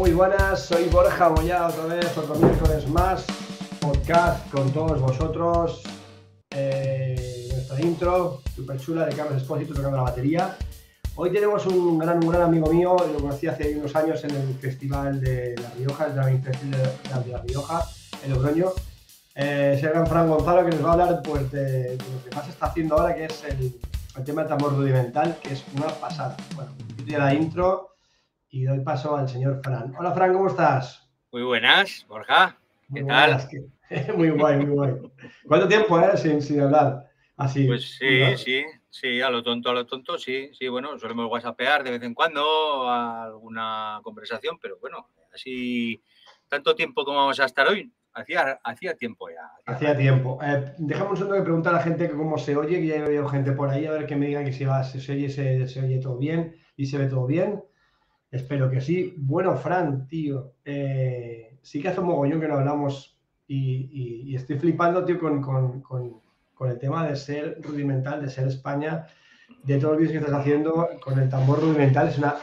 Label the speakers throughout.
Speaker 1: Muy buenas, soy Borja Mollada otra vez, otro miércoles más, podcast con todos vosotros. Eh, nuestra intro, super chula de Carlos Espósito tocando la batería. Hoy tenemos un gran, un gran amigo mío, lo conocí hace unos años en el Festival de La Rioja, el Drumming Festival de La Rioja, en Logroño. Eh, es el gran Fran Gonzalo que nos va a hablar pues, de, de lo que más está haciendo ahora, que es el, el tema del tambor rudimental, que es una pasada. Bueno, yo la intro y doy paso al señor Fran. Hola Fran, ¿cómo estás?
Speaker 2: Muy buenas, Borja. ¿Qué
Speaker 1: Muy
Speaker 2: tal?
Speaker 1: buenas, muy guay, muy guay. ¿Cuánto tiempo, eh? Sin, sin hablar. Así.
Speaker 2: Pues sí, sí, sí, a lo tonto, a lo tonto, sí, sí, bueno, solemos whatsappear de vez en cuando alguna conversación, pero bueno, así tanto tiempo como vamos a estar hoy, hacía, hacía tiempo ya.
Speaker 1: Hacía tiempo. Eh, déjame un segundo que pregunte a la gente que cómo se oye, que ya veo gente por ahí, a ver que me digan que si va, se oye, se, se oye todo bien y se ve todo bien. Espero que sí. Bueno, Fran, tío, eh, sí que hace un mogollón que no hablamos y, y- y estoy flipando, tío, con, con- con- con el tema de ser rudimental, de ser España, de todos los vídeos que estás haciendo con el tambor rudimental. Es una,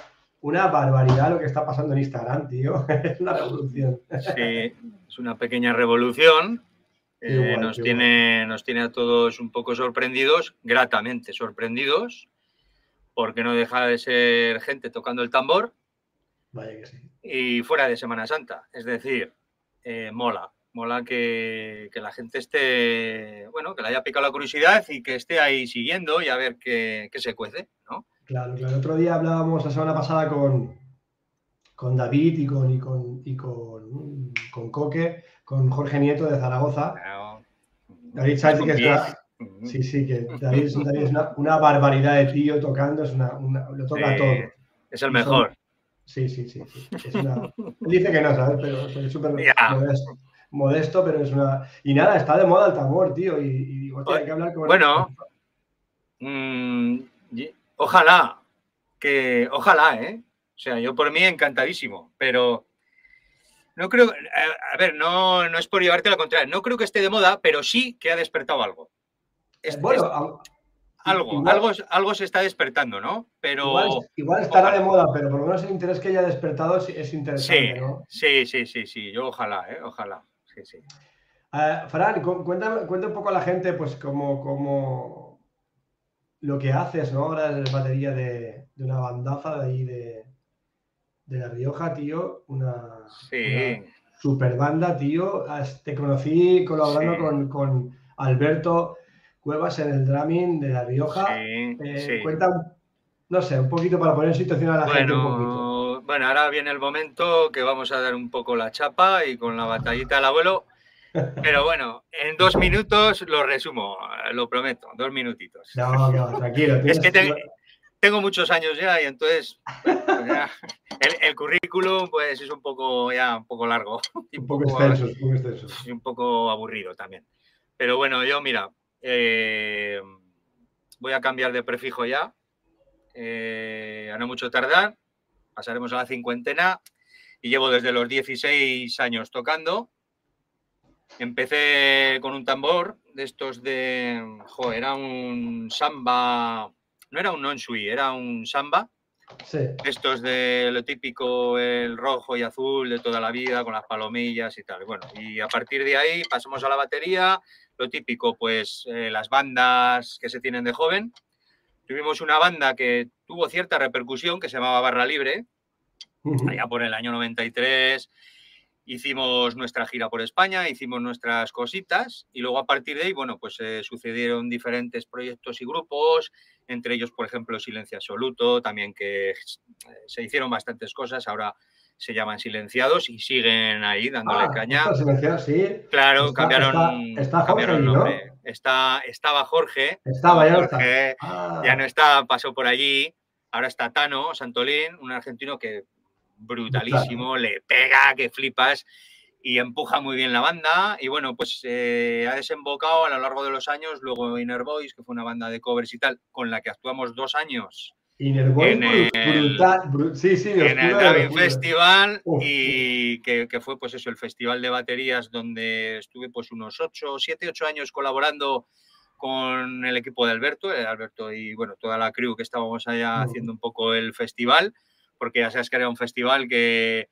Speaker 1: una barbaridad lo que está pasando en Instagram, tío. Es una revolución.
Speaker 2: Sí, es una pequeña revolución. Eh, nos, tiene, nos tiene a todos un poco sorprendidos, gratamente sorprendidos, porque no deja de ser gente tocando el tambor
Speaker 1: Vaya que sí.
Speaker 2: y fuera de Semana Santa. Es decir, eh, mola, mola que, que la gente esté, bueno, que le haya picado la curiosidad y que esté ahí siguiendo y a ver qué, qué se cuece, ¿no?
Speaker 1: Claro, claro. El otro día hablábamos la semana pasada con, con David y con, y con, y con, con Coque, con Jorge Nieto de Zaragoza.
Speaker 2: Claro.
Speaker 1: David Sánchez, que es
Speaker 2: Con
Speaker 1: una,
Speaker 2: pies.
Speaker 1: sí, sí, que David, David es una, una barbaridad de tío tocando, es una, una- lo toca
Speaker 2: Sí,
Speaker 1: todo.
Speaker 2: Es el mejor.
Speaker 1: Sí, sí, sí. sí. Es una- él dice que no, ¿sabes? Pero es súper modesto, modesto, pero es una... Y nada, está de moda el tambor, tío, y, y digo, hostia, hay que hablar con...
Speaker 2: Bueno. Mm, ojalá, que, ojalá, ¿eh? O sea, yo por mí encantadísimo, pero no creo, a, a ver, no, no es por llevarte la contraria, no creo que esté de moda, pero sí que ha despertado algo. Es-
Speaker 1: bueno,
Speaker 2: es- algo,
Speaker 1: igual-
Speaker 2: algo, algo se está despertando, ¿no? Pero
Speaker 1: Igual, igual estará
Speaker 2: ojalá.
Speaker 1: de moda, pero por lo menos el interés que haya despertado es, es
Speaker 2: sí,
Speaker 1: interesante, ¿no?
Speaker 2: sí, sí, sí, sí, yo ojalá, ¿eh? Ojalá, sí, sí.
Speaker 1: Eh, Fran, cu- cuéntame, cuenta un poco a la gente, pues, cómo, cómo lo que haces, ¿no? Ahora eres batería de, de una bandaza de ahí de, de La Rioja, tío. Una,
Speaker 2: Sí,
Speaker 1: super banda, tío. Te conocí colaborando
Speaker 2: Sí.
Speaker 1: con, con Alberto Cuevas en el drumming de La Rioja.
Speaker 2: sí,
Speaker 1: Eh,
Speaker 2: sí.
Speaker 1: Cuenta, no sé, un poquito para poner en situación a la gente un poquito.
Speaker 2: Bueno, bueno, ahora viene el momento que vamos a dar un poco la chapa y con la batallita del abuelo. Pero bueno, en dos minutos lo resumo, lo prometo, dos minutitos.
Speaker 1: No, no, tranquilo.
Speaker 2: Es que
Speaker 1: tienes-
Speaker 2: te- tengo muchos años ya y entonces bueno, ya, el, el currículum pues es un poco ya un poco largo y
Speaker 1: un poco extenso, un poco extenso.
Speaker 2: y un poco aburrido también. Pero bueno, yo mira, eh, voy a cambiar de prefijo ya. eh, a no mucho tardar, pasaremos a la cincuentena y llevo desde los 16 años tocando. Empecé con un tambor de estos de, jo, era un samba, no era un non-sui, era un samba
Speaker 1: Sí.
Speaker 2: estos de lo típico, el rojo y azul de toda la vida, con las palomillas y tal. Bueno, y a partir de ahí pasamos a la batería, lo típico, pues eh, las bandas que se tienen de joven. Tuvimos una banda que tuvo cierta repercusión, que se llamaba Barra Libre, allá por el año 93. Hicimos nuestra gira por España, hicimos nuestras cositas y luego a partir de ahí, bueno, pues eh, sucedieron diferentes proyectos y grupos, entre ellos, por ejemplo, Silencio Absoluto, también que eh, se hicieron bastantes cosas, ahora se llaman Silenciados y siguen ahí dándole
Speaker 1: Ah,
Speaker 2: caña.
Speaker 1: sí.
Speaker 2: Claro,
Speaker 1: está-
Speaker 2: cambiaron,
Speaker 1: está- está Jorge
Speaker 2: cambiaron
Speaker 1: ahí, ¿no?
Speaker 2: nombre. Está, estaba Jorge,
Speaker 1: Estaba, ya no está.
Speaker 2: Jorge,
Speaker 1: Ah,
Speaker 2: ya no está, pasó por allí. Ahora está Tano Santolín, un argentino que brutalísimo, le pega, que flipas y empuja muy bien la banda. Y bueno, pues eh, ha desembocado a lo largo de los años. Luego Inner Boys, que fue una banda de covers y tal, con la que actuamos dos años En el-
Speaker 1: brutal, sí, sí,
Speaker 2: en el. Festival
Speaker 1: Uf,
Speaker 2: y que, que fue pues eso, el festival de baterías donde estuve pues unos 8, 7, 8 años colaborando con el equipo de Alberto, eh, Alberto y bueno, toda la crew que estábamos allá haciendo un poco el festival, porque ya sabes que era un festival que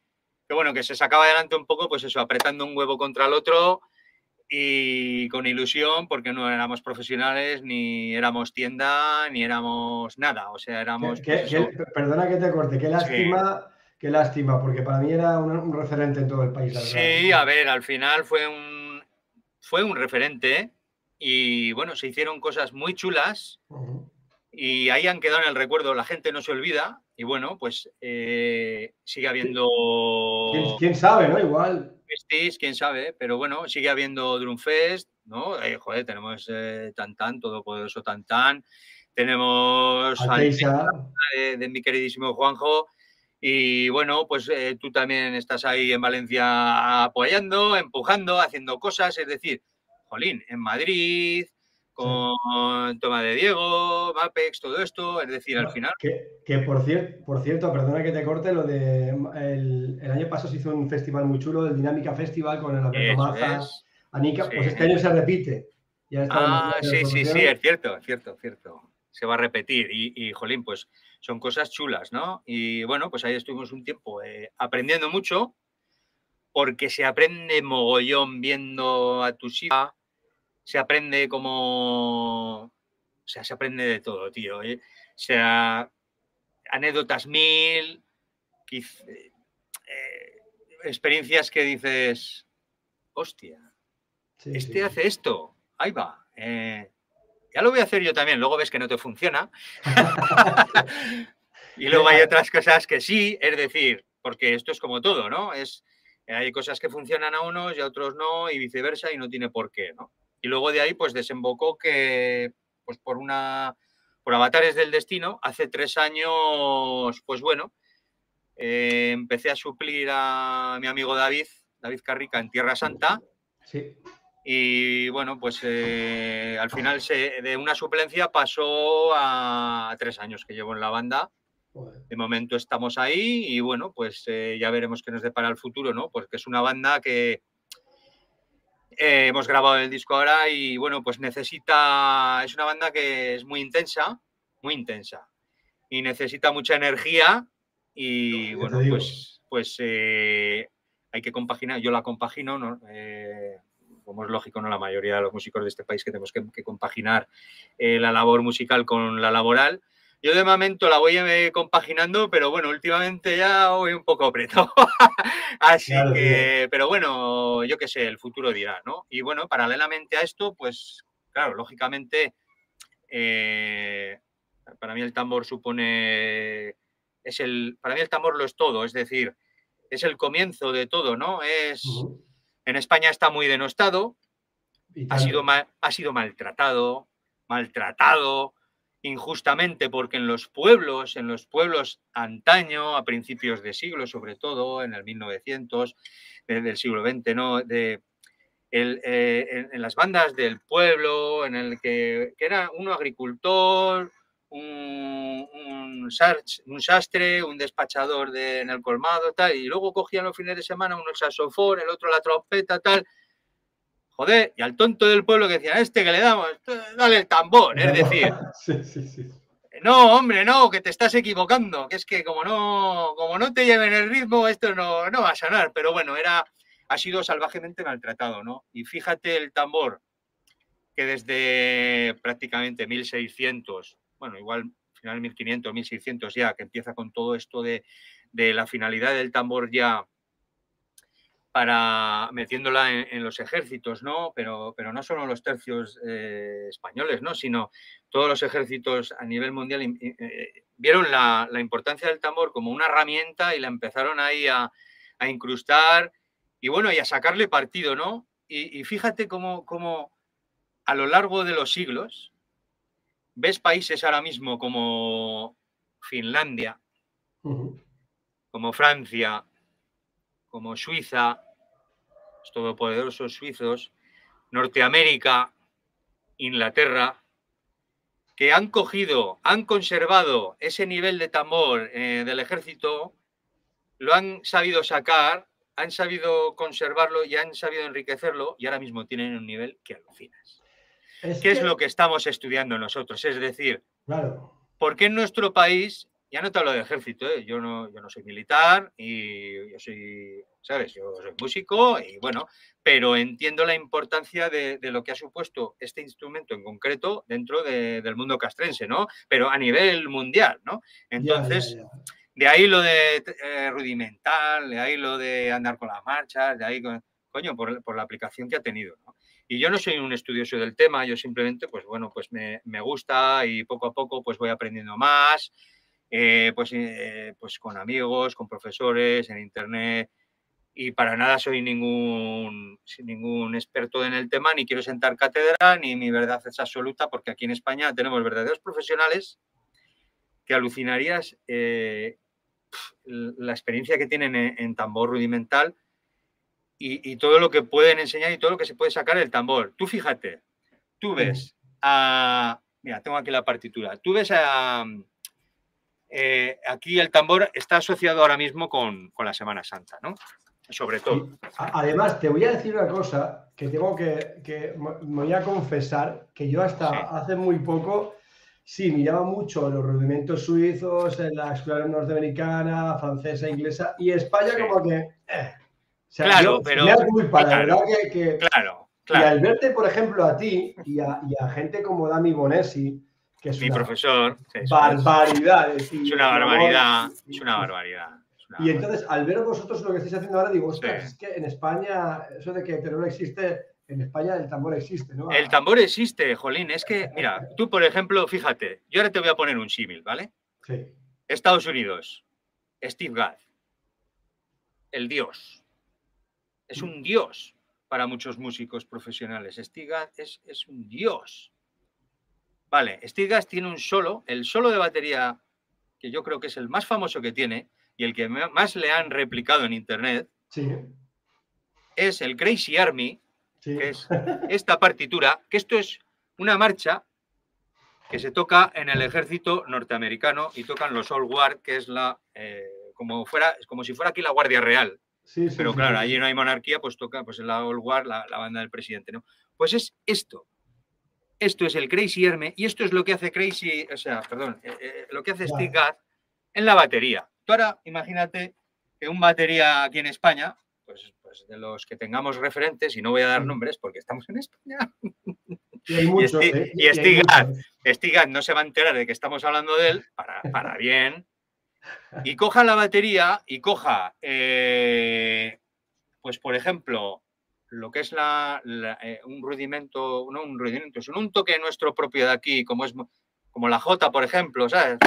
Speaker 2: que bueno, que se sacaba adelante un poco, pues eso, apretando un huevo contra el otro y con ilusión, porque no éramos profesionales, ni éramos tienda, ni éramos nada. O sea, éramos.
Speaker 1: Pues perdona que te corte, qué lástima. Qué lástima, porque para mí era un, referente en todo el país.
Speaker 2: sí, a ver, al final fue un, fue un referente y bueno, se hicieron cosas muy chulas y ahí han quedado en el recuerdo, la gente no se olvida y bueno, pues eh, sigue habiendo...
Speaker 1: ¿Quién, sabe, no? Igual.
Speaker 2: Quién sabe, pero bueno, sigue habiendo Drumfest, ¿no? Eh, joder, tenemos eh, Tantan, Todopoderoso Tantan, tenemos de, de, mi queridísimo Juanjo y bueno, pues eh, tú también estás ahí en Valencia apoyando, empujando, haciendo cosas, es decir, Jolín, en Madrid, con Toma de Diego, Mapex, todo esto, es decir, al final.
Speaker 1: Que, por, por cierto, perdona que te corte, lo de el, año pasado se hizo un festival muy chulo, el Dinámica Festival con el Alberto Maza, Anica, pues este año se repite.
Speaker 2: ah, sí, sí, sí, es cierto, es cierto, es cierto. Se va a repetir. Y, y, jolín, pues son cosas chulas, ¿no? Y bueno, pues ahí estuvimos un tiempo eh, aprendiendo mucho, porque se aprende mogollón viendo a tus hijas se aprende como... O sea, se aprende de todo, tío. ¿eh? O sea, anécdotas mil, eh, experiencias que dices, hostia, este hace esto, ahí va. Eh, ya lo voy a hacer yo también, luego ves que no te funciona. y luego hay otras cosas que sí, es decir, porque esto es como todo, ¿no? Es, hay cosas que funcionan a unos y a otros no, y viceversa, y no tiene por qué, ¿no? Y luego de ahí, pues desembocó que, pues por una, por avatares del destino, hace tres años, pues bueno, eh, empecé a suplir a mi amigo David, David Carrica, en Tierra Santa. Sí. Y bueno, pues eh, al final se, de una suplencia pasó a, tres años que llevo en la banda. De momento estamos ahí y bueno, pues eh, ya veremos qué nos depara el futuro, ¿no? Porque es una banda que, eh, hemos grabado el disco ahora y bueno, pues necesita, es una banda que es muy intensa, muy intensa y necesita mucha energía y bueno, pues, pues eh, hay que compaginar, yo la compagino, ¿no? Eh, como es lógico, ¿no? La mayoría de los músicos de este país que tenemos que, compaginar la labor musical con la laboral yo de momento la voy compaginando, pero bueno, últimamente ya voy un poco preto. Así que, pero bueno, yo qué sé, el futuro dirá, ¿no? Y bueno, paralelamente a esto, pues claro, lógicamente, eh, para mí el tambor supone, es el, para mí el tambor lo es todo, es decir, es el comienzo de todo, ¿no? Es, en España está muy denostado, ha sido, ha sido maltratado, maltratado, injustamente porque en los pueblos, en los pueblos antaño, a principios de siglo, sobre todo en el 1900, del siglo XX, ¿no? De, eh, en, las bandas del pueblo, en el que, era uno agricultor, un, un, sastre, un despachador de, en el colmado, tal, y luego cogían los fines de semana uno el saxofón, el otro la trompeta, tal, Joder, y al tonto del pueblo que decía, este que le damos, dale el tambor, es decir. No, hombre, no, que te estás equivocando, que es que como no, como no te lleven el ritmo, esto no, no va a sonar, pero bueno, era, ha sido salvajemente maltratado, ¿no? Y fíjate el tambor, que desde prácticamente 1600, bueno, igual final 1500, 1600 ya, que empieza con todo esto de, de la finalidad del tambor ya para metiéndola en, los ejércitos, ¿no? Pero, pero no solo los tercios eh, españoles, ¿no? Sino todos los ejércitos a nivel mundial eh, vieron la, importancia del tambor como una herramienta y la empezaron ahí a, incrustar y bueno, y a sacarle partido, ¿no? Y, fíjate cómo, cómo, a lo largo de los siglos ves países ahora mismo como Finlandia, como Francia, como Suiza, los todopoderosos suizos, Norteamérica, Inglaterra, que han cogido, han conservado ese nivel de tambor eh, del ejército, lo han sabido sacar, han sabido conservarlo y han sabido enriquecerlo y ahora mismo tienen un nivel que alucinas. ¿Qué es lo que estamos estudiando nosotros? Es decir, ¿por qué en nuestro país ya no te hablo de ejército, ¿eh? yo, no, yo no soy militar y yo soy, ¿sabes? Yo soy músico y bueno, pero entiendo la importancia de, lo que ha supuesto este instrumento en concreto dentro del mundo castrense, ¿no? Pero a nivel mundial, ¿no? Entonces, de ahí lo de eh, rudimental, de ahí lo de andar con las marchas, de ahí, coño, por, por la aplicación que ha tenido, ¿no? Y yo no soy un estudioso del tema, yo simplemente, pues bueno, pues me, me gusta y poco a poco pues voy aprendiendo más, eh, pues, eh, pues con amigos, con profesores, en internet, y para nada soy ningún, ningún experto en el tema, ni quiero sentar cátedra, ni mi verdad es absoluta, porque aquí en España tenemos verdaderos profesionales que alucinarías eh, la experiencia que tienen en tambor rudimental y, todo lo que pueden enseñar y todo lo que se puede sacar del tambor. Tú fíjate, tú ves a... Mira, tengo aquí la partitura. Tú ves a... Eh, aquí el tambor está asociado ahora mismo con, la Semana Santa, ¿no? Sobre todo.
Speaker 1: Además, te voy a decir una cosa que tengo que, que me voy a confesar que yo hasta hace muy poco sí miraba mucho los rudimentos suizos en la escuela norteamericana, francesa, inglesa y España como que eh,
Speaker 2: claro, pero.
Speaker 1: claro, que, claro, Y al verte, por ejemplo, a ti y a, gente como Dami Bonesi, que es
Speaker 2: mi profesor,
Speaker 1: barbaridad.
Speaker 2: Es, una barbaridad, es una barbaridad.
Speaker 1: y entonces, al ver vosotros lo que estáis haciendo ahora, digo, es que en España, eso de que no existe, en España el tambor existe, ¿no?
Speaker 2: El tambor existe, Jolín. Es que, mira, tú, por ejemplo, fíjate, yo ahora te voy a poner un símil, ¿vale?
Speaker 1: Sí.
Speaker 2: Estados Unidos, Steve Gadd, el dios es un dios para muchos músicos profesionales. Stigas es, es un dios. Vale, Stigas tiene un solo, el solo de batería, que yo creo que es el más famoso que tiene y el que más le han replicado en internet, es el Crazy Army, que es esta partitura, que esto es una marcha que se toca en el ejército norteamericano y tocan los Old Guard, que es la, eh, como, fuera, como si fuera aquí la Guardia Real. Pero claro, allí no hay monarquía, pues toca pues la Old War, la, banda del presidente, ¿no? Pues es esto. Esto es el Crazy Herme y esto es lo que hace Crazy, o sea, perdón, eh, eh, lo que hace Steve Gadd en la batería. Tú ahora imagínate que un batería aquí en España, pues, pues, de los que tengamos referentes, y no voy a dar nombres porque estamos en España.
Speaker 1: Y, y, Steve,
Speaker 2: Gadd, no se va a enterar de que estamos hablando de él para, para bien, y coja la batería y coja, eh, pues por ejemplo, lo que es la, eh, un rudimento, no un rudimento, sino un toque nuestro propio de aquí, como es como la J, por ejemplo, ¿sabes?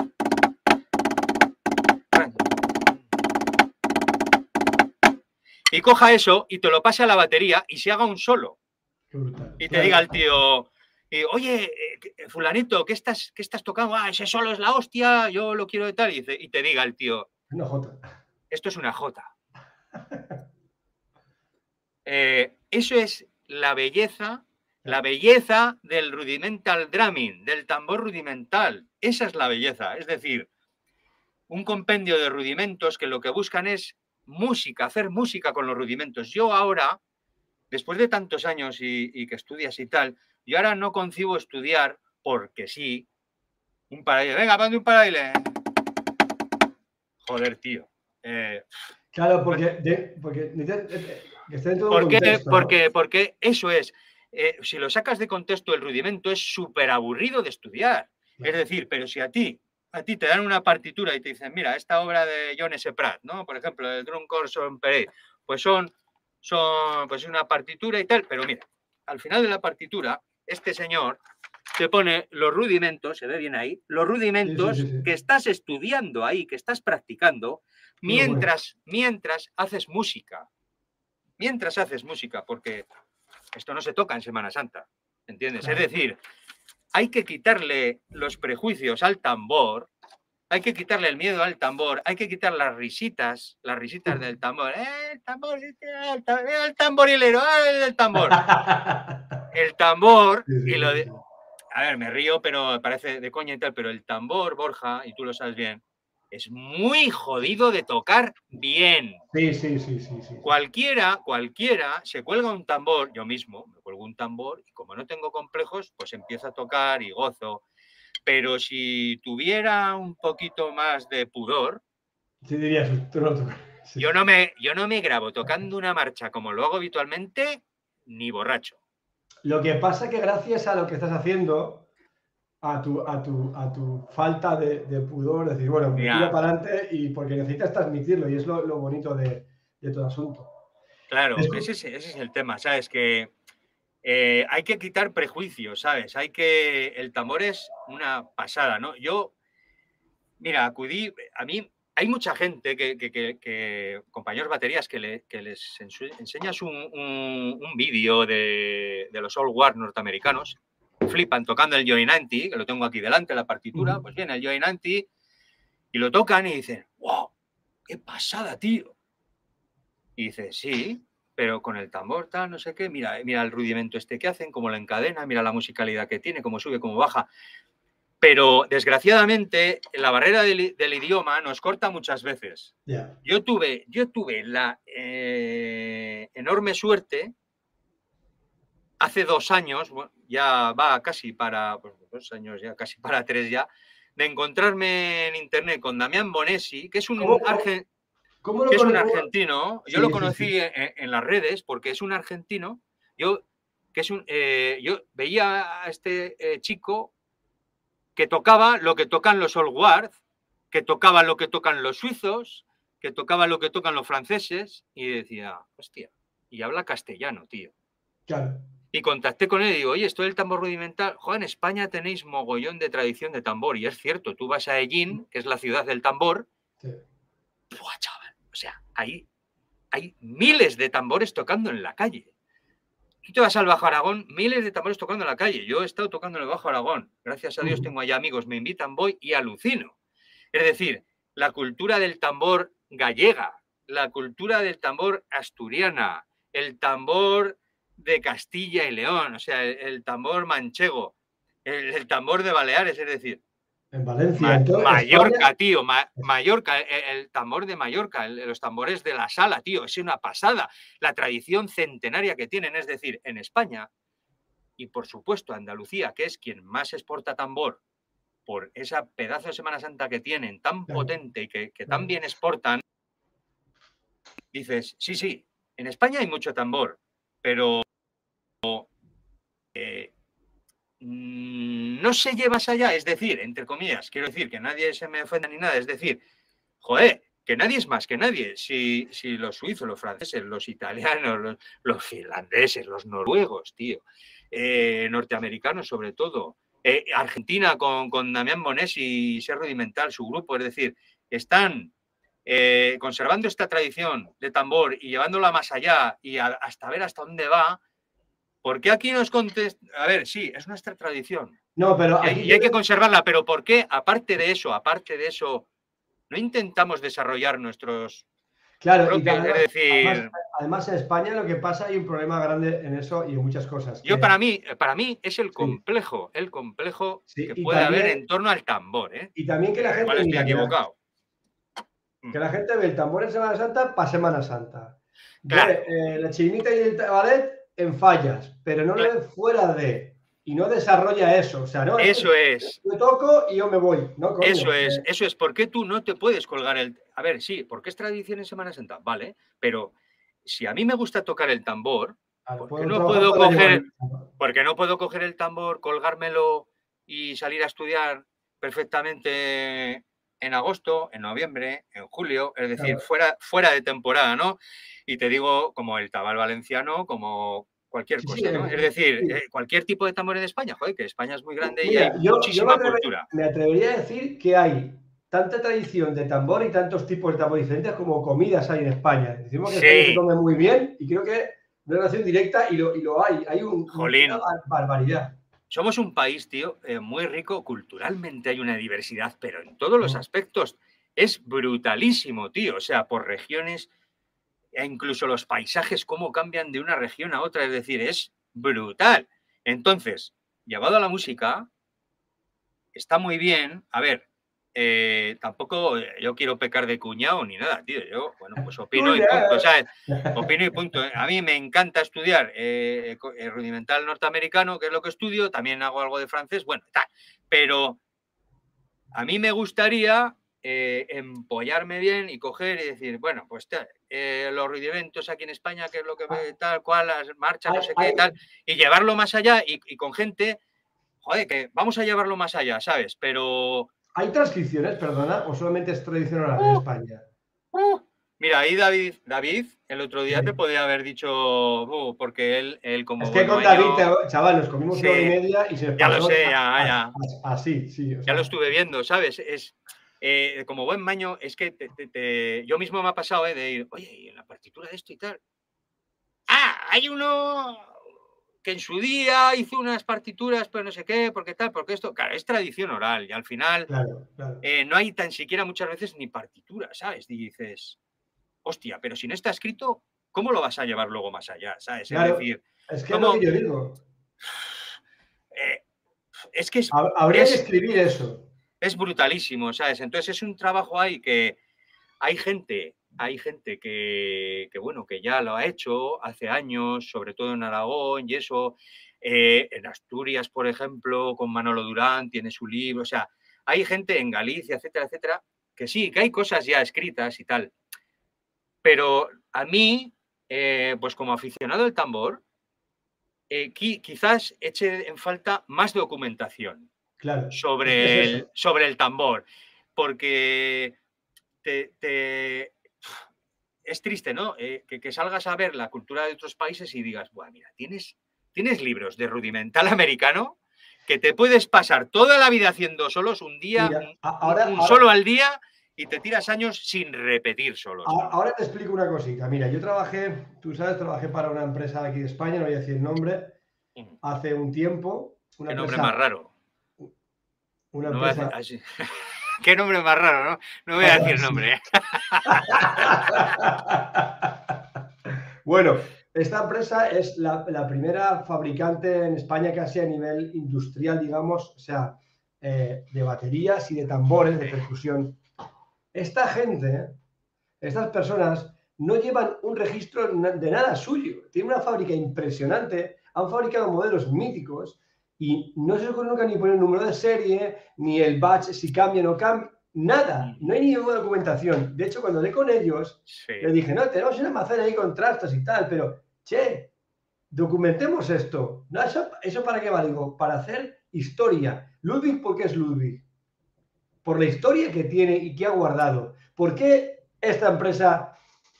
Speaker 2: Y coja eso y te lo pase a la batería y se haga un solo. Y te diga el tío, oye, eh, fulanito, ¿qué estás, qué estás tocando? Ah, ese solo es la hostia, yo lo quiero de tal. Y, te diga el tío,
Speaker 1: una J.
Speaker 2: Esto es una J. Eh, eso es la belleza, la belleza del rudimental drumming, del tambor rudimental. Esa es la belleza. Es decir, un compendio de rudimentos que lo que buscan es música, hacer música con los rudimentos. Yo ahora, después de tantos años y, y que estudias y tal, y ahora no concibo estudiar porque sí. Un paraíso. Venga, ponte un paraíso. Joder, tío. Eh,
Speaker 1: claro, porque, porque,
Speaker 2: porque, porque, eso es. Eh, si lo sacas de contexto, el rudimento es súper aburrido de estudiar. Es decir, pero si a ti, a ti te dan una partitura y te dicen, mira, esta obra de John S. Pratt, ¿no? Por ejemplo, el Drum Course on Parade, pues son, son pues una partitura y tal, pero mira, al final de la partitura este señor te pone los rudimentos, se ve bien ahí, los rudimentos que estás estudiando ahí, que estás practicando, mientras, mientras haces música. Mientras haces música, porque esto no se toca en Semana Santa, ¿entiendes? Es decir, hay que quitarle los prejuicios al tambor, hay que quitarle el miedo al tambor, hay que quitar las risitas, las risitas del tambor. ¡Eh, el tambor! ¡El tamborilero! ¡Eh, el tambor! el tambor, y lo de... A ver, me río, pero parece de coña y tal, pero el tambor, Borja, y tú lo sabes bien, es muy jodido de tocar bien.
Speaker 1: Sí, sí, sí, sí, sí.
Speaker 2: Cualquiera, cualquiera se cuelga un tambor, yo mismo me cuelgo un tambor y como no tengo complejos, pues empiezo a tocar y gozo. pero si tuviera un poquito más de pudor,
Speaker 1: Sí, dirías, tú no tocas. Sí.
Speaker 2: yo no me, yo no me grabo tocando una marcha como lo hago habitualmente, ni borracho.
Speaker 1: Lo que pasa es que gracias a lo que estás haciendo, a tu, a tu, a tu falta de, de pudor, decir, bueno, me tiro para adelante y porque necesitas transmitirlo y es lo, lo bonito de, de todo asunto.
Speaker 2: Claro,
Speaker 1: Es-
Speaker 2: ese es, ese es el tema, ¿sabes? Que eh, hay que quitar prejuicios, ¿sabes? Hay que. El tambor es una pasada, ¿no? Yo, mira, acudí. A mí, hay mucha gente que, que- que- que- compañeros baterías, que, le- que les enseñas un, un- un vídeo de, de los Old War norteamericanos, flipan tocando el 90, que lo tengo aquí delante, la partitura, pues bien, el 90, y lo tocan y dicen, wow, qué pasada, tío. Y dice, sí, pero con el tambor tal, no sé qué, mira, mira el rudimento este que hacen, cómo la encadena, mira la musicalidad que tiene, cómo sube, cómo baja. Pero desgraciadamente la barrera del, del idioma nos corta muchas veces. Yo tuve, yo tuve la eh, enorme suerte hace dos años, bueno, ya va casi para pues, dos años, ya casi para tres ya, de encontrarme en internet con Damián Bonesi, que es un,
Speaker 1: ¿Cómo?
Speaker 2: argen-
Speaker 1: ¿Cómo lo
Speaker 2: que es un
Speaker 1: conozco?
Speaker 2: argentino, yo lo
Speaker 1: sí,
Speaker 2: conocí
Speaker 1: sí.
Speaker 2: En, en las redes porque es un argentino, yo que es un eh, yo veía a este eh, chico que tocaba lo que tocan los Old Guard, que tocaba lo que tocan los suizos, que tocaba lo que tocan los franceses y decía, hostia, y habla castellano, tío.
Speaker 1: Claro.
Speaker 2: Y contacté con él y digo, oye, esto del tambor rudimental, joder, en España tenéis mogollón de tradición de tambor y es cierto, tú vas a Ellín, que es la ciudad del tambor,
Speaker 1: sí.
Speaker 2: ¡buah, chaval! O sea, ahí hay miles de tambores tocando en la calle. Tú te vas al Bajo Aragón, miles de tambores tocando en la calle. Yo he estado tocando en el Bajo Aragón. Gracias a Dios tengo allá amigos, me invitan, voy y alucino. Es decir, la cultura del tambor gallega, la cultura del tambor asturiana, el tambor de Castilla y León, o sea, el, el tambor manchego, el, el tambor de Baleares, es decir,
Speaker 1: En Valencia.
Speaker 2: Ma- Mallorca,
Speaker 1: España,
Speaker 2: tío, Ma- Mallorca, el, el tambor de Mallorca, los tambores de la sala, tío, es una pasada. La tradición centenaria que tienen, es decir, en España y por supuesto Andalucía, que es quien más exporta tambor por esa pedazo de Semana Santa que tienen, tan
Speaker 1: Claro.
Speaker 2: potente y que, que tan bien exportan, dices, sí, sí, en España hay mucho tambor, pero mm, no se lleva más allá, es decir, entre comillas, quiero decir que nadie se me ofenda ni nada, es decir, joder, que nadie es más que nadie. Si, si los suizos, los franceses, los italianos, los, finlandeses, los noruegos, tío, eh, norteamericanos sobre todo, eh, Argentina con, con Damián Bonesi y Ser Rudimental, su grupo, es decir, están eh, conservando esta tradición de tambor y llevándola más allá y a- hasta ver hasta dónde va. ¿Por qué aquí nos contesta? A ver, sí, es nuestra tradición.
Speaker 1: No, pero
Speaker 2: Y hay,
Speaker 1: aquí
Speaker 2: y hay que conservarla, pero ¿por qué? Aparte de eso, aparte de eso, no intentamos desarrollar nuestros
Speaker 1: claro, y además,
Speaker 2: Es decir,
Speaker 1: además- además en España lo que pasa hay un problema grande en eso y en muchas cosas.
Speaker 2: yo
Speaker 1: que-
Speaker 2: para mí, para mí es el complejo, el complejo
Speaker 1: Sí,
Speaker 2: que puede haber en torno al tambor, ¿eh?
Speaker 1: Y también que la gente.
Speaker 2: Igual estoy equivocado.
Speaker 1: Que la gente ve el tambor en Semana Santa para Semana Santa. Ve
Speaker 2: Claro.
Speaker 1: eh, la chirimita y el ballet en fallas, pero no ve fuera de. Y no desarrolla eso. O sea, no.
Speaker 2: Eso es,
Speaker 1: Yo toco y yo me voy. ¿no, coño?
Speaker 2: eso es, eso es. ¿Por qué tú no te puedes colgar el... A ver, sí, porque es tradición en Semana Santa, vale, pero si a mí me gusta tocar el tambor,
Speaker 1: claro,
Speaker 2: ¿por qué no puedo coger- porque no puedo coger el tambor, colgármelo y salir a estudiar perfectamente en agosto, en noviembre, en julio, es decir,
Speaker 1: Claro.
Speaker 2: fuera, fuera de temporada, ¿no? Y te digo, como el tabal valenciano, como cualquier cosa,
Speaker 1: sí,
Speaker 2: ¿no?
Speaker 1: eh,
Speaker 2: Es decir,
Speaker 1: sí.
Speaker 2: eh, hay tipo de tambor en España, joder, que España es muy grande y
Speaker 1: Mira,
Speaker 2: hay
Speaker 1: yo- yo me
Speaker 2: muchísima cultura.
Speaker 1: Me atrevería a decir que hay tanta tradición de tambor y tantos tipos de tambor diferentes como comidas hay en España. Decimos que España se come muy bien y creo que una relación directa y lo, y lo hay. Hay un,
Speaker 2: Jolín.
Speaker 1: una bar- barbaridad.
Speaker 2: Somos un país, tío, eh, muy rico, culturalmente hay una diversidad, pero en todos los
Speaker 1: Mm.
Speaker 2: aspectos es brutalísimo, tío. O sea, por regiones, e incluso los paisajes, cómo cambian de una región a otra, es decir, es brutal. Entonces, llevado a la música, está muy bien. A ver, eh, tampoco eh, yo quiero pecar de cuñado ni nada, tío. Yo, bueno, pues opino y punto, ¿sabes? Opino y punto. A mí me encanta estudiar eh, eh, rudimental norteamericano, que es lo que estudio, también hago algo de francés, bueno, tal. Pero a mí me gustaría eh, empollarme bien y coger y decir, bueno, pues eh, los rudimentos aquí en España, que es lo que
Speaker 1: Ah.
Speaker 2: ve, tal cual, las marchas, no sé qué,
Speaker 1: hay-
Speaker 2: tal, y llevarlo más allá y, y con gente, joder, que vamos a llevarlo más allá, ¿sabes? Pero,
Speaker 1: ¿Hay transcripciones, perdona, o solamente es tradición oral en España?
Speaker 2: mira, ahí David, David, el otro día
Speaker 1: Sí.
Speaker 2: te podía haber dicho, "Bu", porque él, él como
Speaker 1: Es que con David, chaval, nos comimos una hora y
Speaker 2: Sí.
Speaker 1: media y se
Speaker 2: Ya lo sé, ya,
Speaker 1: a-
Speaker 2: ya.
Speaker 1: Así, sí. o
Speaker 2: ya
Speaker 1: sea,
Speaker 2: lo estuve viendo, ¿sabes? Es eh, como buen maño, es que te- te- te- yo mismo me ha pasado ¿eh? de ir, oye, y en la partitura de esto y tal. Ah, hay uno que en su día hizo unas partituras, pero no sé qué, porque tal, porque esto, claro, es tradición oral y al final
Speaker 1: Claro, claro.
Speaker 2: eh, no hay tan siquiera muchas veces ni partitura, ¿sabes? Y dices, hostia, pero si no está escrito, ¿cómo lo vas a llevar luego más allá? ¿Sabes?
Speaker 1: Claro.
Speaker 2: Es decir,
Speaker 1: es que lo que yo digo.
Speaker 2: eh, es que es
Speaker 1: Habría
Speaker 2: es-
Speaker 1: que escribir eso.
Speaker 2: es brutalísimo, ¿sabes? Entonces es un trabajo ahí que hay gente, hay gente que, que, bueno, que ya lo ha hecho hace años, sobre todo en Aragón y eso, eh, en Asturias, por ejemplo, con Manolo Durán, tiene su libro, o sea, hay gente en Galicia, etcétera, etcétera, que sí, que hay cosas ya escritas y tal, pero a mí, eh, pues como aficionado al tambor, eh, qui- quizás eche en falta más documentación
Speaker 1: Claro.
Speaker 2: sobre, el, sobre el tambor, porque te, te- es triste, ¿no? Eh, que, que salgas a ver la cultura de otros países y digas, bueno, mira, tienes, tienes libros de rudimental americano que te puedes pasar toda la vida haciendo solos un día,
Speaker 1: Mira, ahora-
Speaker 2: un
Speaker 1: ahora-
Speaker 2: solo al día y te tiras años sin repetir solos.
Speaker 1: Ahora te explico una cosita. Mira, yo trabajé, tú sabes, trabajé para una empresa aquí de España, no voy a decir el nombre, hace un tiempo. Una
Speaker 2: Qué nombre
Speaker 1: empresa,
Speaker 2: más raro.
Speaker 1: Una
Speaker 2: No
Speaker 1: empresa,
Speaker 2: así. Qué nombre más raro, ¿no? No voy a decir nombre. ¿eh?
Speaker 1: bueno, esta empresa es la, la primera fabricante en España casi a nivel industrial, digamos, o sea, eh, de baterías y de tambores de percusión. Esta gente, estas personas, no llevan un registro de nada suyo. Tienen una fábrica impresionante, han fabricado modelos míticos y no se les ocurre nunca ni poner el número de serie, ni el batch si cambia o no cambia, nada. No hay ninguna documentación. De hecho, cuando hablé con ellos,
Speaker 2: Sí.
Speaker 1: le dije, no, tenemos una almacén ahí con trastos y tal, pero, che, documentemos esto. No, eso, ¿Eso para qué va? Digo, para hacer historia. Ludwig, ¿por qué es Ludwig? Por la historia que tiene y que ha guardado. ¿Por qué esta empresa,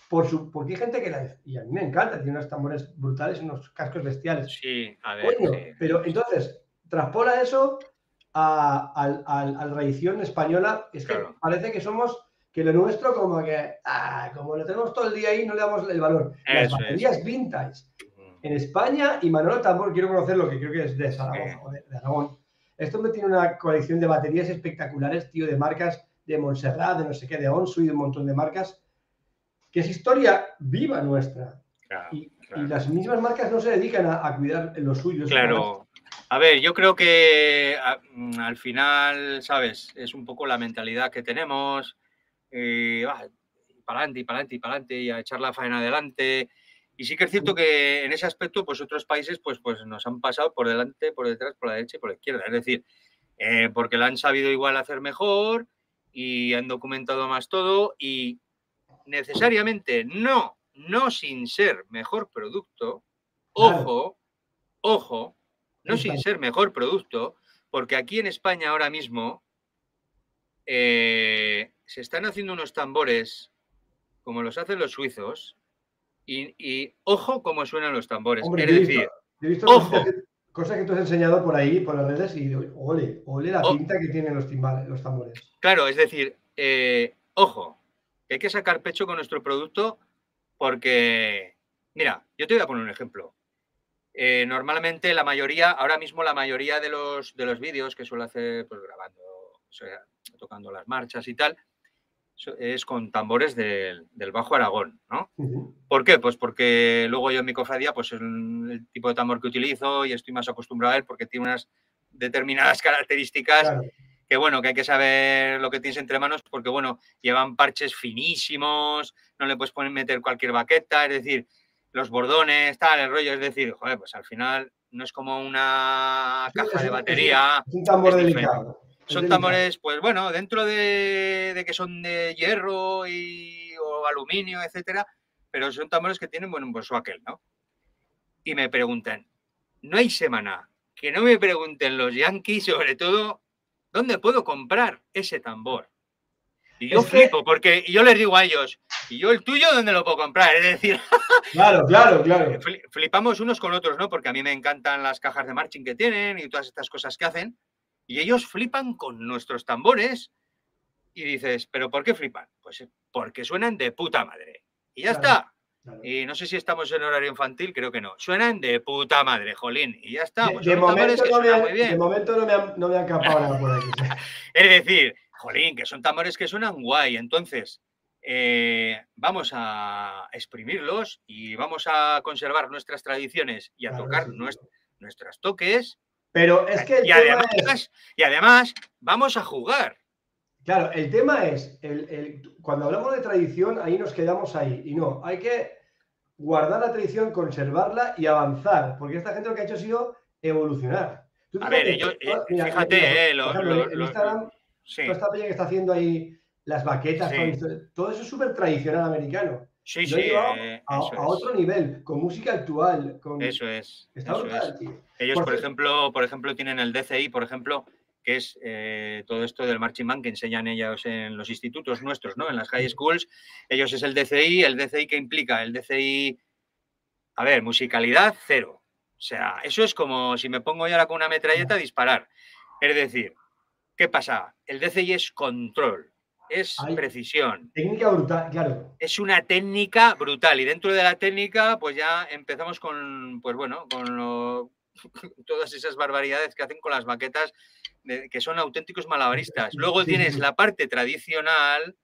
Speaker 1: por su, porque hay gente que la... Y a mí me encanta, tiene unos tambores brutales unos cascos bestiales.
Speaker 2: Sí, a ver.
Speaker 1: Coño,
Speaker 2: sí.
Speaker 1: pero entonces, traspola eso a, al- al- a la tradición española. Es que
Speaker 2: Claro.
Speaker 1: parece que somos, que lo nuestro como que, ah, como lo tenemos todo el día ahí, no le damos el valor. Las
Speaker 2: Eso es.
Speaker 1: baterías vintage en España y Manolo Tambor, quiero conocerlo, que creo que es de Zaragoza, o de, de Aragón. Esto me tiene una colección de baterías espectaculares, tío, de marcas de Montserrat, de no sé qué, de Onsu y de un montón de marcas, que es historia viva nuestra.
Speaker 2: Claro,
Speaker 1: Y,
Speaker 2: claro.
Speaker 1: y las mismas marcas no se dedican a, a cuidar lo suyo. es
Speaker 2: Claro. A ver, yo creo que a- mm, al final, ¿sabes? Es un poco la mentalidad que tenemos. eh, para adelante y para adelante y para adelante y a echar la faena adelante. Y sí que es cierto que en ese aspecto, pues otros países pues, pues nos han pasado por delante, por detrás, por la derecha y por la izquierda. Es decir, eh, porque lo han sabido igual hacer mejor y han documentado más todo y necesariamente no, no sin ser mejor producto, ojo, ojo, no sin ser mejor producto, porque aquí en España ahora mismo eh, se están haciendo unos tambores como los hacen los suizos y, y ojo cómo suenan los tambores.
Speaker 1: Hombre,
Speaker 2: es
Speaker 1: visto-
Speaker 2: decir,
Speaker 1: Yo he visto
Speaker 2: Ojo.
Speaker 1: que, cosas que tú has enseñado por ahí, por las redes, y ole, ole la
Speaker 2: Oh.
Speaker 1: pinta que tienen los timbales, los tambores.
Speaker 2: Claro, es decir, eh, ojo, que hay que sacar pecho con nuestro producto porque, mira, yo te voy a poner un ejemplo. Eh, normalmente la mayoría, ahora mismo la mayoría de los, de los vídeos que suelo hacer, pues grabando, o sea, tocando las marchas y tal, es con tambores del, del Bajo Aragón, ¿no? ¿Por qué? Pues porque luego yo en mi cofradía, pues es el, el tipo de tambor que utilizo y estoy más acostumbrado a él porque tiene unas determinadas características
Speaker 1: Claro.
Speaker 2: Que bueno, que hay que saber lo que tienes entre manos porque bueno, llevan parches finísimos, no le puedes poner, meter cualquier baqueta, es decir, los bordones, tal, el rollo, es decir, joder, pues al final no es como una caja de batería.
Speaker 1: Es un tambor delicado.
Speaker 2: Son tambores, pues bueno, dentro de, que son de hierro y, o aluminio, etcétera, pero son tambores que tienen, bueno, pues su aquel, ¿no? Y me preguntan, no hay semana que no me pregunten los yankees, sobre todo, ¿dónde puedo comprar ese tambor? Y yo flipo, porque yo les digo a ellos, ¿y yo el tuyo dónde lo puedo comprar? Es decir,
Speaker 1: claro, claro, claro.
Speaker 2: Flipamos unos con otros, ¿no? Porque a mí me encantan las cajas de marching que tienen y todas estas cosas que hacen. Y ellos flipan con nuestros tambores. Y dices, ¿pero por qué flipan? Pues porque suenan de puta madre. Y ya está. Y no sé si estamos en horario infantil, creo que no. Suenan de puta madre, jolín. Y ya está.
Speaker 1: de, momento, no me, de momento no me han, no me nada por aquí.
Speaker 2: es decir, jolín, que son tambores que suenan guay. Entonces, eh, vamos a exprimirlos y vamos a conservar nuestras tradiciones y a tocar nuestros toques.
Speaker 1: Pero es que.
Speaker 2: y, además, y además, vamos a jugar.
Speaker 1: Claro, el tema es, el, cuando hablamos de tradición, ahí nos quedamos ahí. Y no, hay que guardar la tradición, conservarla y avanzar, porque esta gente lo que ha hecho ha sido evolucionar.
Speaker 2: a ver, yo, eh, fíjate, eh, lo,
Speaker 1: Instagram, esta peña que está haciendo ahí las baquetas, todo, eso es súper tradicional americano.
Speaker 2: Sí, sí.
Speaker 1: Eh, a, otro nivel, con música actual. Con...
Speaker 2: Eso es. Está brutal, Tío. Ellos, por, ejemplo, por ejemplo, tienen el DCI, por ejemplo, que es eh, todo esto del marching band que enseñan ellos en los institutos nuestros, ¿no? En las high schools. Ellos es el DCI, el DCI que implica el DCI, a ver, musicalidad cero. O sea, eso es como si me pongo yo ahora con una metralleta a disparar. Es decir, ¿Qué pasa? El DCI es control, es precisión.
Speaker 1: Técnica brutal, claro.
Speaker 2: Es una técnica brutal y dentro de la técnica pues ya empezamos con, pues bueno, con todas esas barbaridades que hacen con las maquetas que son auténticos malabaristas. Luego tienes la parte tradicional,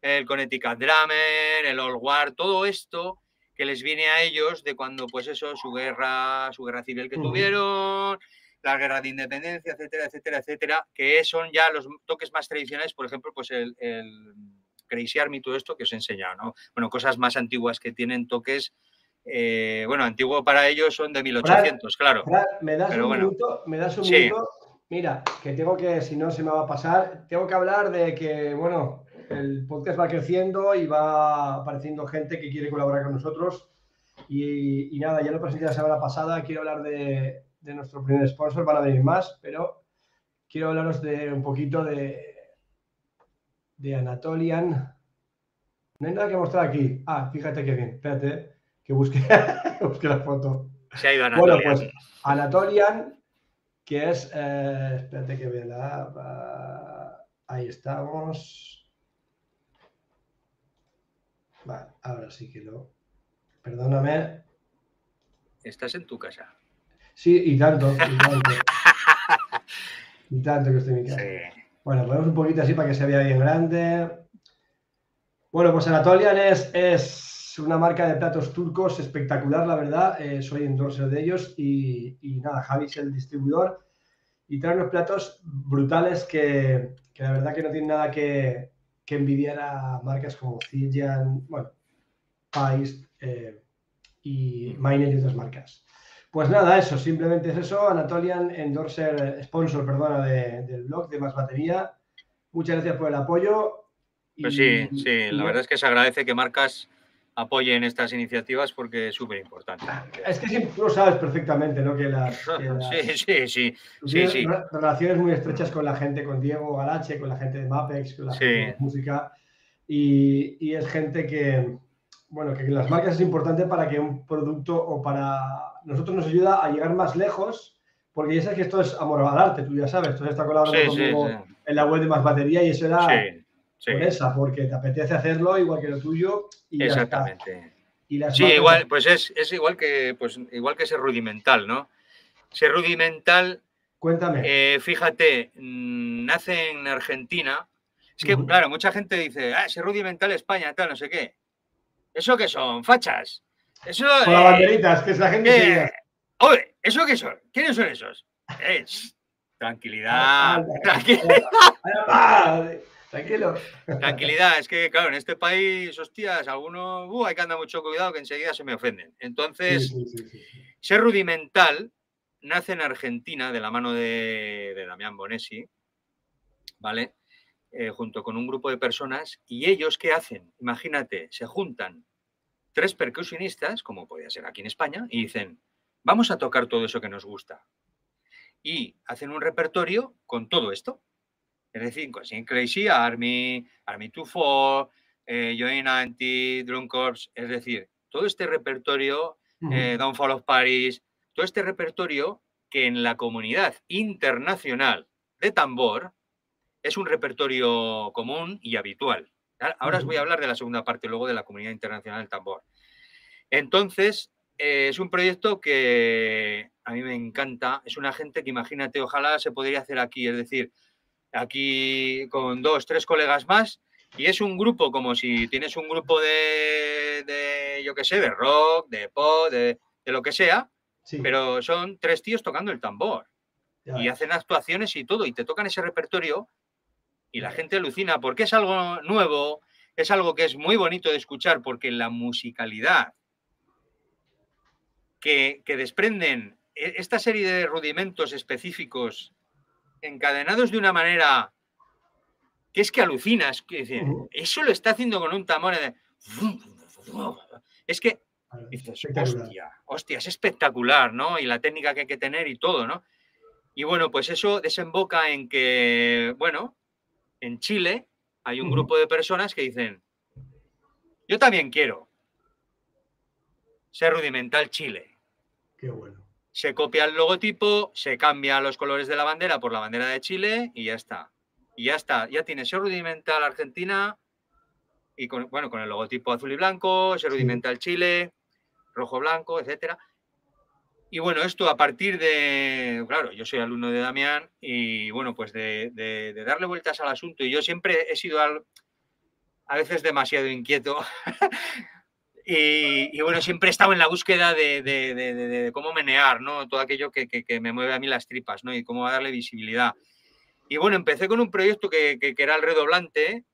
Speaker 2: el Connecticut Drummer, el Old War, todo esto que les viene a ellos de cuando, pues eso, su guerra, su guerra civil que tuvieron, la guerra de independencia, etcétera, etcétera, etcétera, que son ya los toques más tradicionales, por ejemplo, pues el, el Crazy Army, todo esto que os he enseñado, ¿no? Bueno, cosas más antiguas que tienen toques, eh, bueno, antiguo para ellos son de 1800, claro.
Speaker 1: ¿Me das un minuto? ¿Me das un minuto? Mira, que tengo que, si no se me va a pasar, tengo que hablar de que, bueno, el podcast va creciendo y va apareciendo gente que quiere colaborar con nosotros. Y, y nada, ya lo presenté la semana pasada, quiero hablar de, de nuestro primer sponsor, van a venir más, pero quiero hablaros de un poquito de, de Anatolian. No hay nada que mostrar aquí. Ah, fíjate qué bien. Espérate, que busque, busque la foto.
Speaker 2: Se ha ido Anatolian.
Speaker 1: Bueno, pues Anatolian, que es. Eh, espérate que vea la. ahí estamos. Vale, ahora sí que lo. Perdóname.
Speaker 2: Estás en tu casa.
Speaker 1: Sí, y tanto, y tanto. y tanto que estoy en mi casa. Bueno, ponemos un poquito así para que se vea bien grande. Bueno, pues Anatolian es, es una marca de platos turcos espectacular, la verdad. Eh, soy endorser de ellos y, y, nada, Javi es el distribuidor y trae unos platos brutales que, que la verdad que no tienen nada que, que envidiar a marcas como Zildjian, bueno, Pais eh, y Miner y otras marcas. Pues nada, eso, simplemente es eso. Anatolian, endorser, sponsor, perdona, del blog de Más Batería. Muchas gracias por el apoyo.
Speaker 2: pues sí, sí, la verdad es que se agradece que marcas apoyen estas iniciativas porque es súper importante.
Speaker 1: Es que tú lo sabes perfectamente, ¿no? Que las,
Speaker 2: sí, sí, sí, sí, sí.
Speaker 1: Relaciones muy estrechas con la gente, con Diego Galache, con la gente de Mapex, con la gente de música. Y, y, es gente que, bueno, que las marcas es importante para que un producto o para nosotros nos ayuda a llegar más lejos, porque ya sabes que esto es amor al arte, tú ya sabes, tú está colaborando conmigo en la web de Más Batería y eso era esa, porque te apetece hacerlo igual que lo tuyo y
Speaker 2: Exactamente. sí, igual, pues es, es, igual que pues igual que ese rudimental, ¿no? Ese rudimental.
Speaker 1: Cuéntame.
Speaker 2: Eh, fíjate, mm, nace en Argentina. Es que, claro, mucha gente dice, ah, ese rudimental España, tal, no sé qué. ¿Eso qué son? ¿Fachas? Eso,
Speaker 1: Con las eh, banderitas, que es la gente.
Speaker 2: Eh, oye, ¿eso qué son? ¿Quiénes son esos? Eh, tranquilidad.
Speaker 1: tranquilidad. Tranquilo.
Speaker 2: Tranquilidad, es que, claro, en este país, hostias, algunos, uh, hay que andar mucho cuidado que enseguida se me ofenden. Entonces, ser rudimental nace en Argentina de la mano de, de Damián Bonesi ¿vale? Eh, junto con un grupo de personas y ellos qué hacen? Imagínate, se juntan tres percusionistas, como podría ser aquí en España, y dicen, vamos a tocar todo eso que nos gusta. Y hacen un repertorio con todo esto. Es decir, con Crazy Army, Army 24, eh, Join Anti, Drum Corps, es decir, todo este repertorio, eh, Downfall of Paris, todo este repertorio que en la comunidad internacional de tambor es un repertorio común y habitual. Ahora os voy a hablar de la segunda parte, luego de la comunidad internacional del tambor. Entonces, eh, es un proyecto que a mí me encanta. Es una gente que imagínate, ojalá se podría hacer aquí, es decir, aquí con dos, tres colegas más. Y es un grupo como si tienes un grupo de, yo qué sé, de rock, de pop, de, lo que sea, pero son tres tíos tocando el tambor. y hacen actuaciones y todo, y te tocan ese repertorio y la gente alucina porque es algo nuevo, es algo que es muy bonito de escuchar porque la musicalidad que, desprenden e, esta serie de rudimentos específicos encadenados de una manera que es que alucinas, que eso lo está haciendo con un tambor de... Es que dices, hostia, hostia, es espectacular, ¿no? Y la técnica que hay que tener y todo, ¿no? Y bueno, pues eso desemboca en que, bueno, en Chile hay un grupo de personas que dicen, yo también quiero ser rudimental Chile.
Speaker 1: Qué bueno.
Speaker 2: Se copia el logotipo, se cambia los colores de la bandera por la bandera de Chile y ya está. Y ya está, ya tiene ser rudimental Argentina y con, bueno, con el logotipo azul y blanco, ser rudimental Chile, rojo blanco, etcétera. Y bueno, esto a partir de, claro, yo soy alumno de Damián y bueno, pues de, darle vueltas al asunto. Y yo siempre he sido a veces demasiado inquieto. y, bueno, siempre he estado en la búsqueda de, cómo menear, ¿no? Todo aquello que, me mueve a mí las tripas, ¿no? Y cómo darle visibilidad. Y bueno, empecé con un proyecto que, era el redoblante,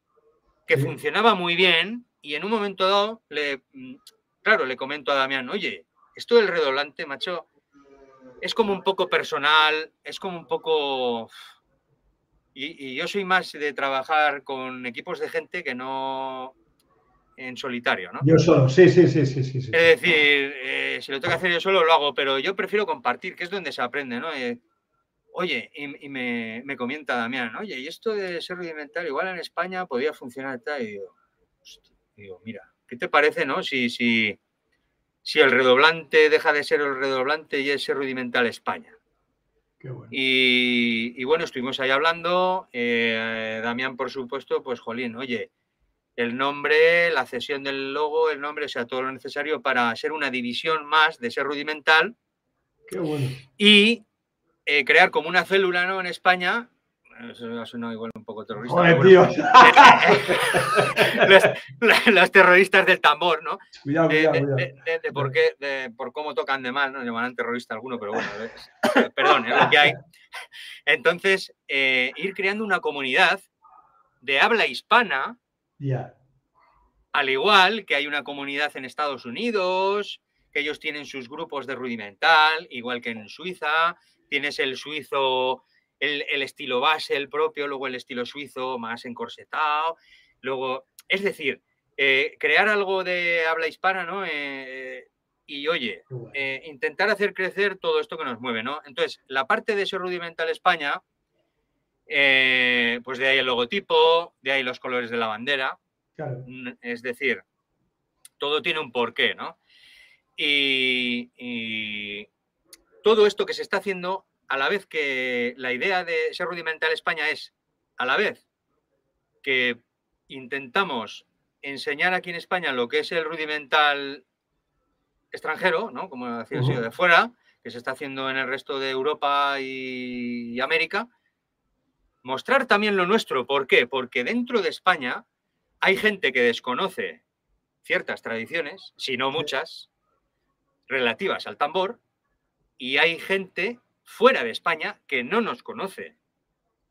Speaker 2: que funcionaba muy bien y en un momento dado, le, mm, claro, le comento a Damián, oye, esto del redoblante, macho, es como un poco personal, es como un poco... Y, yo soy más de trabajar con equipos de gente que no en solitario, ¿no?
Speaker 1: Yo solo, sí, sí, sí, sí, sí. Es
Speaker 2: decir, eh, si lo tengo que hacer yo solo, lo hago, pero yo prefiero compartir, que es donde se aprende, ¿no? Eh, oye, y, me, me, comenta Damián, oye, y esto de ser rudimental, igual en España podría funcionar tal, y digo, digo, mira, ¿qué te parece, no? Si, si, si el redoblante deja de ser el redoblante y es rudimental España. Y, bueno, estuvimos ahí hablando. Eh, Damián, por supuesto, pues jolín, oye, el nombre, la cesión del logo, el nombre, o sea, todo lo necesario para ser una división más de ser rudimental.
Speaker 1: Qué bueno.
Speaker 2: Y eh, crear como una célula ¿no? en España eso ha sonado igual un poco terrorista. los, terroristas del tambor, ¿no?
Speaker 1: Cuidado, cuidado,
Speaker 2: de, por, qué, por cómo tocan de mal, ¿no? Llamarán terrorista alguno, pero bueno, perdón, es lo que hay. Entonces, eh, ir creando una comunidad de habla hispana, al igual que hay una comunidad en Estados Unidos, que ellos tienen sus grupos de rudimental, igual que en Suiza, tienes el suizo el, estilo base, el propio, luego el estilo suizo más encorsetado, luego, es decir, eh, crear algo de habla hispana, ¿no? Eh, y oye, eh, intentar hacer crecer todo esto que nos mueve, ¿no? Entonces, la parte de ese rudimental España, pues de ahí el logotipo, de ahí los colores de la bandera, es decir, todo tiene un porqué, ¿no? y todo esto que se está haciendo a la vez que la idea de ser rudimental España es, a la vez que intentamos enseñar aquí en España lo que es el rudimental extranjero, ¿no? como decía, uh de fuera, que se está haciendo en el resto de Europa y, América, mostrar también lo nuestro. ¿Por qué? Porque dentro de España hay gente que desconoce ciertas tradiciones, si no muchas, relativas al tambor, y hay gente fuera de España que no nos conoce.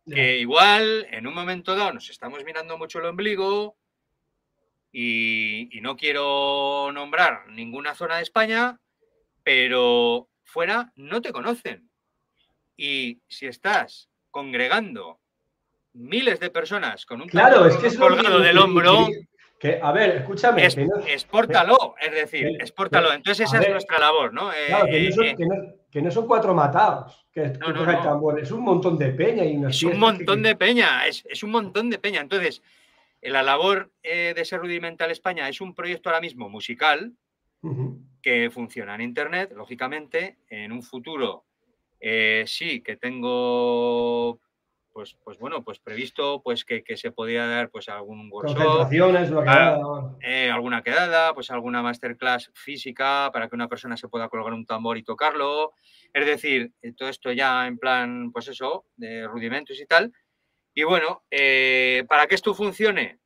Speaker 2: Que igual en un momento dado nos estamos mirando mucho el ombligo y, no quiero nombrar ninguna zona de España, pero fuera no te conocen. Y si estás congregando miles de personas con un
Speaker 1: claro, es que es
Speaker 2: colgado del hombro.
Speaker 1: Que, a ver, escúchame.
Speaker 2: Es, expórtalo, es decir, expórtalo. Entonces esa es nuestra labor, ¿no?
Speaker 1: Claro, que, no son, que, no, son, cuatro matados, que, es un montón de peña. Y
Speaker 2: es un montón de peña, es, es, un montón de peña. Entonces, la labor eh, de ser rudimental España es un proyecto ahora mismo musical que funciona en Internet, lógicamente. En un futuro eh, sí que tengo pues, pues bueno, pues previsto pues que, se podía dar pues algún
Speaker 1: workshop,
Speaker 2: ah, eh, alguna quedada, pues alguna masterclass física para que una persona se pueda colgar un tambor y tocarlo. Es decir, todo esto ya en plan, pues eso, de rudimentos y tal. Y bueno, eh, para que esto funcione,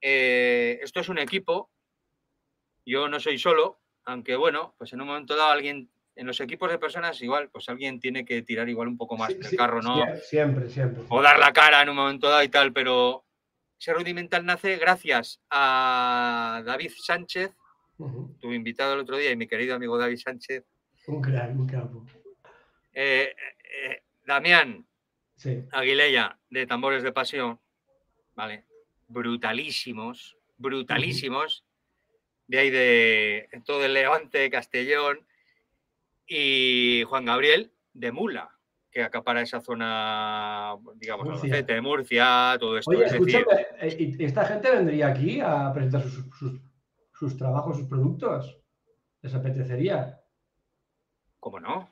Speaker 2: eh, esto es un equipo. Yo no soy solo, aunque bueno, pues en un momento dado alguien, en los equipos de personas igual, pues alguien tiene que tirar igual un poco más del carro, ¿no?
Speaker 1: Siempre, siempre.
Speaker 2: O dar la cara en un momento dado y tal, pero ese rudimental nace gracias a David Sánchez, tu invitado el otro día y mi querido amigo David Sánchez.
Speaker 1: Un crack, un capo.
Speaker 2: Eh, Damián, Aguilella, de Tambores de Pasión, ¿vale? Brutalísimos, brutalísimos, de ahí de todo el Levante, Castellón, y Juan Gabriel, de Mula, que acapara esa zona, digamos, Murcia. de Murcia, todo esto.
Speaker 1: Oye, escúchame, eh, ¿esta gente vendría aquí a presentar sus, trabajos, sus productos? ¿Les apetecería?
Speaker 2: ¿Cómo no?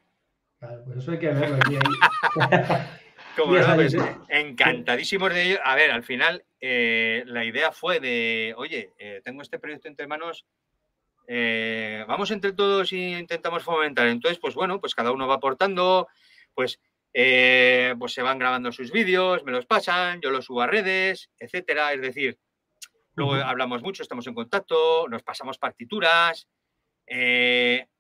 Speaker 1: Claro, pues eso hay que verlo aquí.
Speaker 2: Pues, encantadísimos de ello. A ver, al final eh, la idea fue de, oye, eh, tengo este proyecto entre manos, eh, vamos entre todos y intentamos fomentar. Entonces, pues bueno, pues cada uno va aportando, pues, pues se van grabando sus vídeos, me los pasan, yo los subo a redes, etcétera. Es decir, luego hablamos mucho, estamos en contacto, nos pasamos partituras.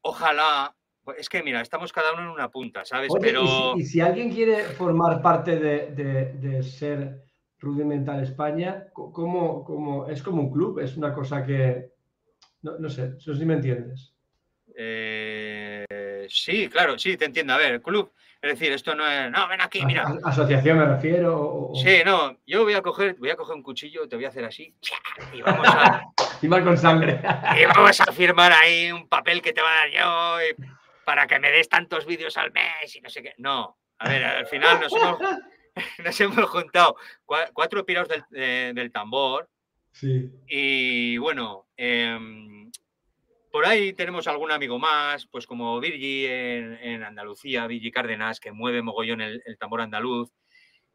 Speaker 2: ojalá pues es que mira, estamos cada uno en una punta, ¿sabes?
Speaker 1: Pero... Y si, alguien quiere formar parte de, ser Rudimental España, ¿cómo, es como un club? Es una cosa que. No, sé, no sé si me entiendes.
Speaker 2: Eh, sí, claro, sí, te entiendo. A ver, el club, es decir, esto no es. No, ven aquí, mira.
Speaker 1: asociación me refiero.
Speaker 2: Sí, no, yo voy a coger, voy a coger un cuchillo, te voy a hacer así, y vamos a.
Speaker 1: Firmar con sangre.
Speaker 2: y vamos a firmar ahí un papel que te va a dar yo. Y para que me des tantos vídeos al mes y no sé qué. No, a ver, al final nos hemos, nos hemos juntado cuatro pirados del, tambor.
Speaker 1: Sí.
Speaker 2: Y bueno, em, por ahí tenemos algún amigo más, pues como Virgi en, Andalucía, Virgi Cárdenas, que mueve mogollón el, tambor andaluz.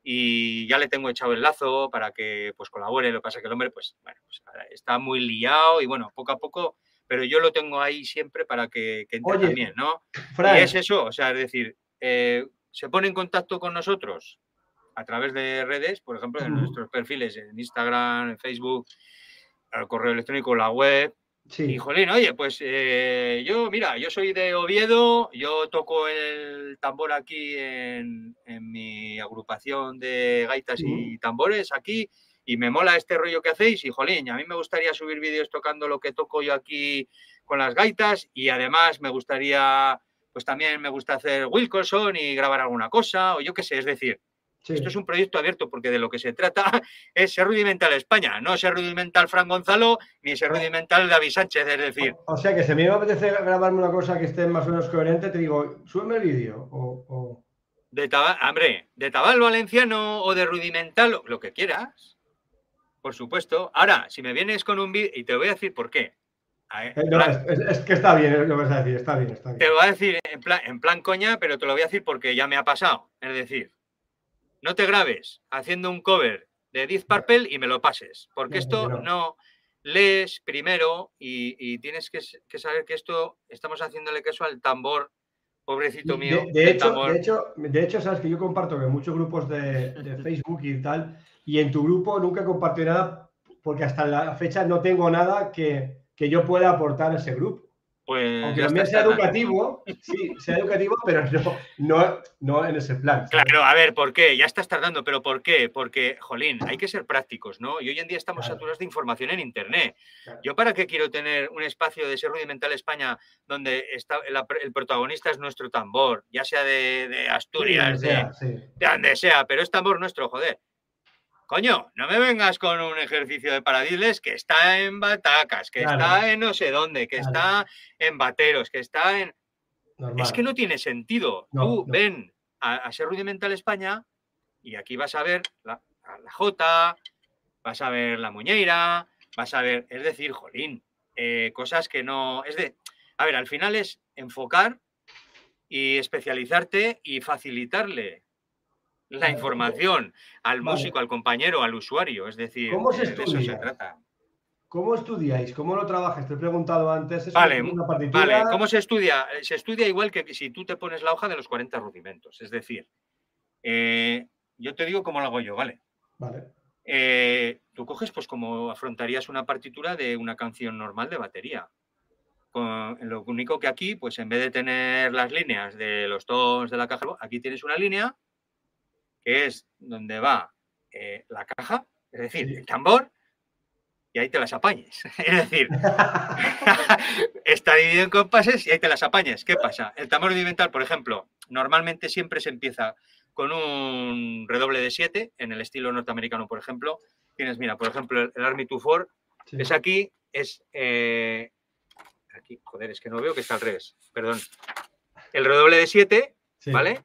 Speaker 2: Y ya le tengo echado el lazo para que pues colabore. Lo que pasa es que el hombre, pues, bueno, pues, está muy liado y bueno, poco a poco pero yo lo tengo ahí siempre para que, que entre también, ¿no? y es eso, o sea, es decir, eh, se pone en contacto con nosotros a través de redes, por ejemplo, de nuestros perfiles en Instagram, en Facebook, el correo electrónico, la web. Sí. Y jolín, oye, pues eh, yo, mira, yo soy de Oviedo, yo toco el tambor aquí en, mi agrupación de gaitas y tambores aquí, y me mola este rollo que hacéis y jolín, a mí me gustaría subir vídeos tocando lo que toco yo aquí con las gaitas y además me gustaría, pues también me gusta hacer Wilkinson y grabar alguna cosa o yo qué sé, es decir, esto es un proyecto abierto porque de lo que se trata es ser rudimental España, no ser rudimental Fran Gonzalo ni ser rudimental David Sánchez, es decir.
Speaker 1: O, sea que si a mí me apetece grabarme una cosa que esté más o menos coherente, te digo, súbeme el vídeo o...
Speaker 2: De tabal, hombre, de tabal valenciano o de rudimental, lo que quieras. Por supuesto. Ahora, si me vienes con un vídeo, y te voy a decir por qué.
Speaker 1: Eh, es, que está bien lo que vas a decir, está bien, está bien.
Speaker 2: Te lo voy a decir en plan, en plan coña, pero te lo voy a decir porque ya me ha pasado. Es decir, no te grabes haciendo un cover de Death Purple y me lo pases, porque esto no, lees primero y, tienes que, saber que esto estamos haciéndole queso al tambor, pobrecito mío.
Speaker 1: De, hecho, de, hecho, de hecho, sabes que yo comparto en muchos grupos de, de Facebook y tal y en tu grupo nunca compartí nada porque hasta la fecha no tengo nada que, yo pueda aportar a ese grupo.
Speaker 2: Pues
Speaker 1: Aunque también sea educativo, sí, sea educativo, pero no, no, en ese plan.
Speaker 2: Claro, a ver, ¿por qué? Ya estás tardando, pero ¿por qué? Porque, jolín, hay que ser prácticos, ¿no? Y hoy en día estamos saturados de información en Internet. ¿Yo para qué quiero tener un espacio de ser rudimental España donde está el, protagonista es nuestro tambor, ya sea de, Asturias, de, de donde sea, pero es tambor nuestro, joder? Coño, no me vengas con un ejercicio de paradiles que está en batacas, que está en no sé dónde, que está en bateros, que está en. Es que no tiene sentido. Tú ven a, ser rudimental España y aquí vas a ver la, la J, vas a ver la muñeira, vas a ver, es decir, jolín, eh, cosas que no. Es de. A ver, al final es enfocar y especializarte y facilitarle la información al músico, al compañero, al usuario. Es decir,
Speaker 1: ¿Cómo se de eso se trata. ¿Cómo estudiáis? ¿Cómo lo trabajas? Te he preguntado antes.
Speaker 2: vale, vale, ¿cómo se estudia? Se estudia igual que si tú te pones la hoja de los 40 rudimentos. Es decir, eh, yo te digo cómo lo hago yo, ¿vale?
Speaker 1: Vale.
Speaker 2: Eh, tú coges pues como afrontarías una partitura de una canción normal de batería. lo único que aquí, pues en vez de tener las líneas de los tonos de la caja, aquí tienes una línea que es donde va eh, la caja, es decir, el tambor, y ahí te las apañes. Es decir, está dividido en compases y ahí te las apañes. ¿Qué pasa? El tambor rudimental, por ejemplo, normalmente siempre se empieza con un redoble de 7, en el estilo norteamericano, por ejemplo. Tienes, mira, por ejemplo, el, Army 2 4, es aquí, es... Eh, aquí, joder, es que no veo que está al revés, perdón. El redoble de 7, ¿vale?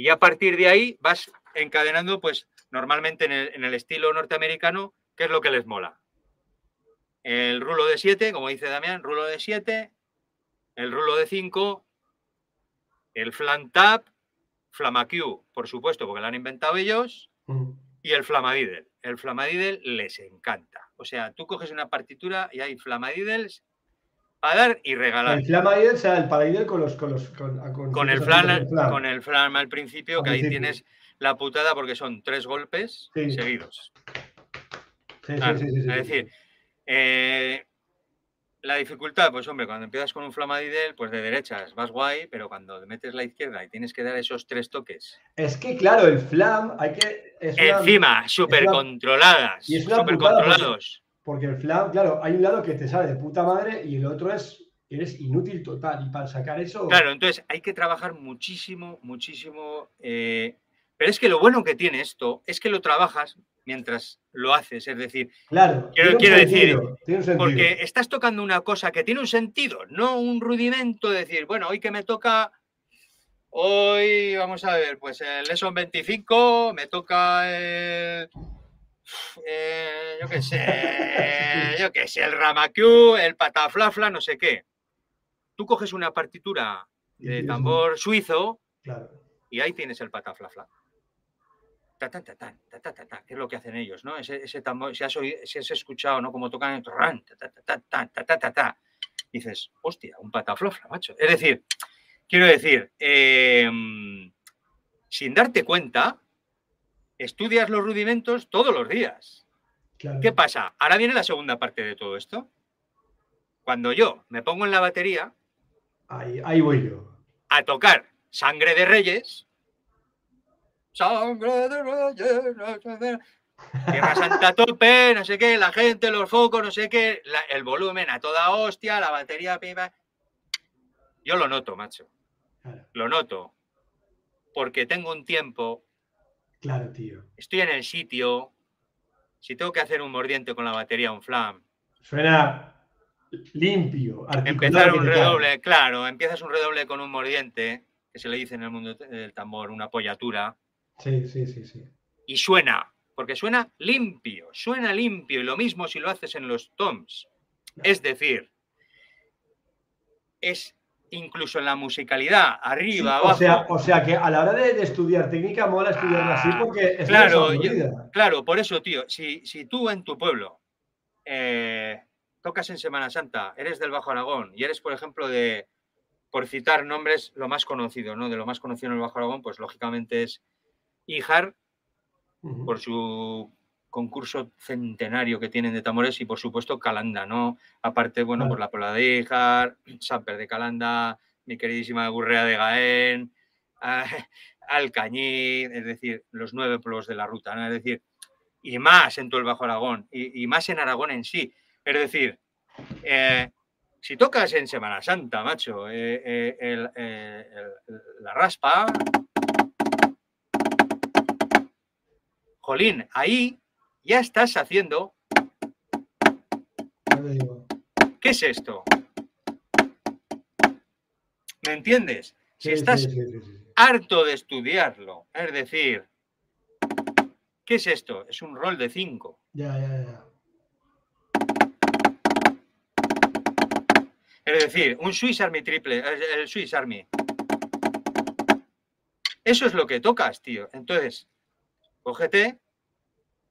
Speaker 2: Y a partir de ahí vas encadenando, pues, normalmente en el, en el estilo norteamericano, ¿qué es lo que les mola? El rulo de 7, como dice Damián, rulo de 7, el rulo de 5, el flan tap, Flamaq, por supuesto, porque lo han inventado ellos, y el Flamadidel. El Flamadidel les encanta. O sea, tú coges una partitura y hay Flamadidels a dar y regalar.
Speaker 1: El Flamadidel, o sea, el Paradidel con los. Con, los,
Speaker 2: con, el flan, con el flan al principio, que ahí tienes la putada porque son tres golpes seguidos.
Speaker 1: Sí, sí, sí, Es
Speaker 2: decir, eh, la dificultad, pues hombre, cuando empiezas con un flamadidel, pues de derechas vas guay, pero cuando metes la izquierda y tienes que dar esos tres toques.
Speaker 1: Es que claro, el flam hay que.
Speaker 2: Encima, súper controladas. Súper controlados.
Speaker 1: Porque, el flam, claro, hay un lado que te sale de puta madre y el otro es. Eres inútil total. Y para sacar eso.
Speaker 2: Claro, entonces hay que trabajar muchísimo, muchísimo. Eh, pero es que lo bueno que tiene esto es que lo trabajas mientras lo haces. Es decir,
Speaker 1: claro,
Speaker 2: quiero, decir, porque estás tocando una cosa que tiene un sentido, no un rudimento de decir, bueno, hoy que me toca, hoy vamos a ver, pues el Lesson 25, me toca el... Eh, yo qué sé, yo qué sé, el Ramakyu, el Pataflafla, no sé qué. Tú coges una partitura de tambor suizo y ahí tienes el Pataflafla que es lo que hacen ellos, ¿no? Ese, tambor, si has, escuchado, ¿no? Como tocan, dices, hostia, un pataflofla, macho. Es decir, quiero decir, em, sin darte cuenta, estudias los rudimentos todos los días. ¿Qué pasa? Ahora viene la segunda parte de todo esto. Cuando yo me pongo en la batería,
Speaker 1: ahí, ahí voy yo,
Speaker 2: a tocar Sangre de Reyes, Sangre de reyes, Tierra Santa tope, no sé qué, la gente, los focos, no sé qué, el volumen a toda hostia, la batería, pipa. Yo lo noto, macho. Lo noto. Porque tengo un tiempo.
Speaker 1: Claro, tío.
Speaker 2: Estoy en el sitio. Si tengo que hacer un mordiente con la batería, un flam.
Speaker 1: Suena limpio.
Speaker 2: Empezar un redoble, claro, empiezas un redoble con un mordiente, que se le dice en el mundo del tambor, una apoyatura
Speaker 1: Sí, sí, sí, sí.
Speaker 2: Y suena, porque suena limpio, suena limpio, y lo mismo si lo haces en los toms. Es decir, es incluso en la musicalidad, arriba, abajo.
Speaker 1: O sea, o sea que a la hora de, estudiar técnica mola estudiarla así porque es
Speaker 2: claro, claro, por eso, tío, si, si tú en tu pueblo eh, tocas en Semana Santa, eres del Bajo Aragón y eres, por ejemplo, de, por citar nombres, lo más conocido, ¿no? De lo más conocido en el Bajo Aragón, pues lógicamente es Ijar, por su concurso centenario que tienen de tambores y por supuesto Calanda, ¿no? Aparte, bueno, por la Pola de Ijar, Samper de Calanda, mi queridísima Gurrea de Gaén, Alcañí, es decir, los nueve pueblos de la ruta, ¿no? Es decir, y más en todo el Bajo Aragón, y, más en Aragón en sí. Es decir, eh, si tocas en Semana Santa, macho, eh, eh, la raspa, jolín, ahí ya estás haciendo. ¿Qué es esto? ¿Me entiendes? Si estás harto de estudiarlo, es decir, ¿qué es esto? Es un rol de 5.
Speaker 1: Ya, ya, ya.
Speaker 2: Es decir, un Swiss Army triple, el Swiss Army. Eso es lo que tocas, tío. Entonces, cógete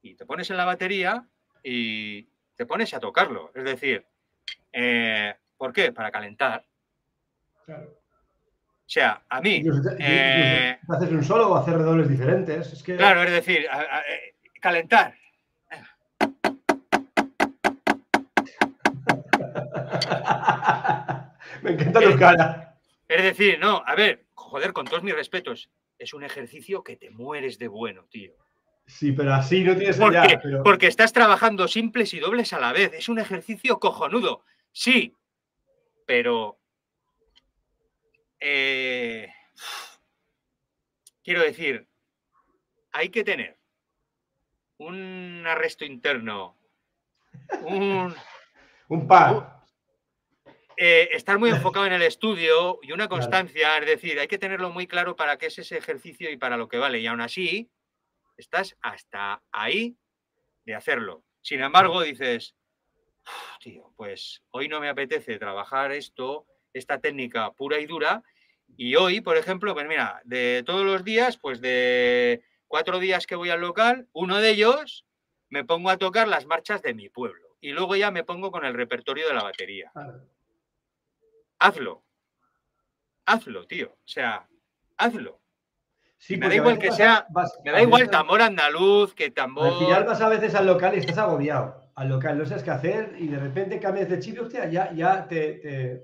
Speaker 2: y te pones en la batería y te pones a tocarlo. Es decir, eh, ¿por qué? Para calentar. Claro. O sea, a mí.
Speaker 1: Eh, ¿Haces un solo o hacer redobles diferentes?
Speaker 2: Claro, es decir, eh, calentar.
Speaker 1: Me encanta tu cara.
Speaker 2: Es decir, no, a ver, joder, con todos mis respetos, es un ejercicio que te mueres de bueno, tío.
Speaker 1: Sí, pero así no tienes
Speaker 2: porque, Porque estás trabajando simples y dobles a la vez. Es un ejercicio cojonudo. Sí, pero. Eh, quiero decir, hay que tener un arresto interno, un.
Speaker 1: un par.
Speaker 2: Eh, estar muy enfocado en el estudio y una constancia, es decir, hay que tenerlo muy claro para qué es ese ejercicio y para lo que vale. Y aún así, estás hasta ahí de hacerlo. Sin embargo, dices, tío, pues hoy no me apetece trabajar esto, esta técnica pura y dura. Y hoy, por ejemplo, pues mira, de todos los días, pues de cuatro días que voy al local, uno de ellos me pongo a tocar las marchas de mi pueblo. Y luego ya me pongo con el repertorio de la batería hazlo. Hazlo, tío. O sea, hazlo. Sí, me da igual que sea, me da igual tambor andaluz que tambor.
Speaker 1: Al final vas a veces al local y estás agobiado. Al local no sabes qué hacer y de repente cambias de chip, hostia, ya, ya te, te,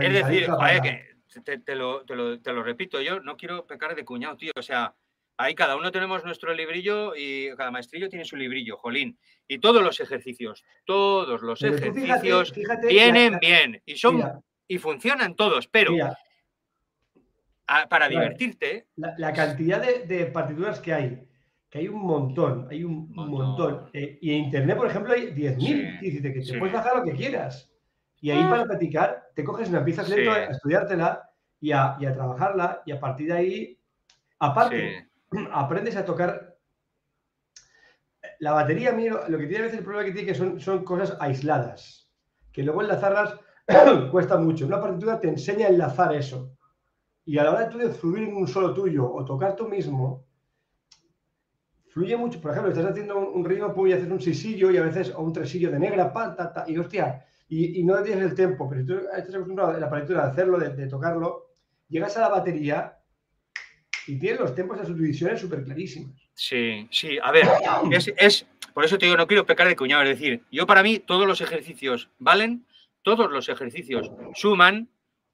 Speaker 2: Es decir, vaya que te, lo, te, lo, te, lo, repito, yo no quiero pecar de cuñado, tío. O sea, ahí cada uno tenemos nuestro librillo y cada maestrillo tiene su librillo, jolín. Y todos los ejercicios, todos los ejercicios vienen bien y son y funcionan todos, pero para divertirte.
Speaker 1: La, cantidad de, partituras que hay, que hay un montón, hay un montón. Eh, y en internet, por ejemplo, hay 10.000. y que te puedes bajar lo que quieras. Y ahí ah. para practicar, te coges una pieza lento a estudiártela y a, y a, trabajarla, y a partir de ahí, aparte, aprendes a tocar. La batería, mira, lo que tiene a veces el problema que tiene que son, son cosas aisladas, que luego enlazarlas cuesta mucho. Una partitura te enseña a enlazar eso. Y a la hora de tú de fluir en un solo tuyo o tocar tú mismo, fluye mucho. Por ejemplo, estás haciendo un, ritmo, y hacer un sisillo y a veces o un tresillo de negra, pa, y hostia, y, no tienes el tiempo, pero si tú estás acostumbrado a la partitura de hacerlo, de, tocarlo, llegas a la batería y tienes los tiempos de subdivisiones súper clarísimos.
Speaker 2: Sí, sí, a ver, es, es, por eso te digo, no quiero pecar de cuñado, es decir, yo para mí todos los ejercicios valen todos los ejercicios suman,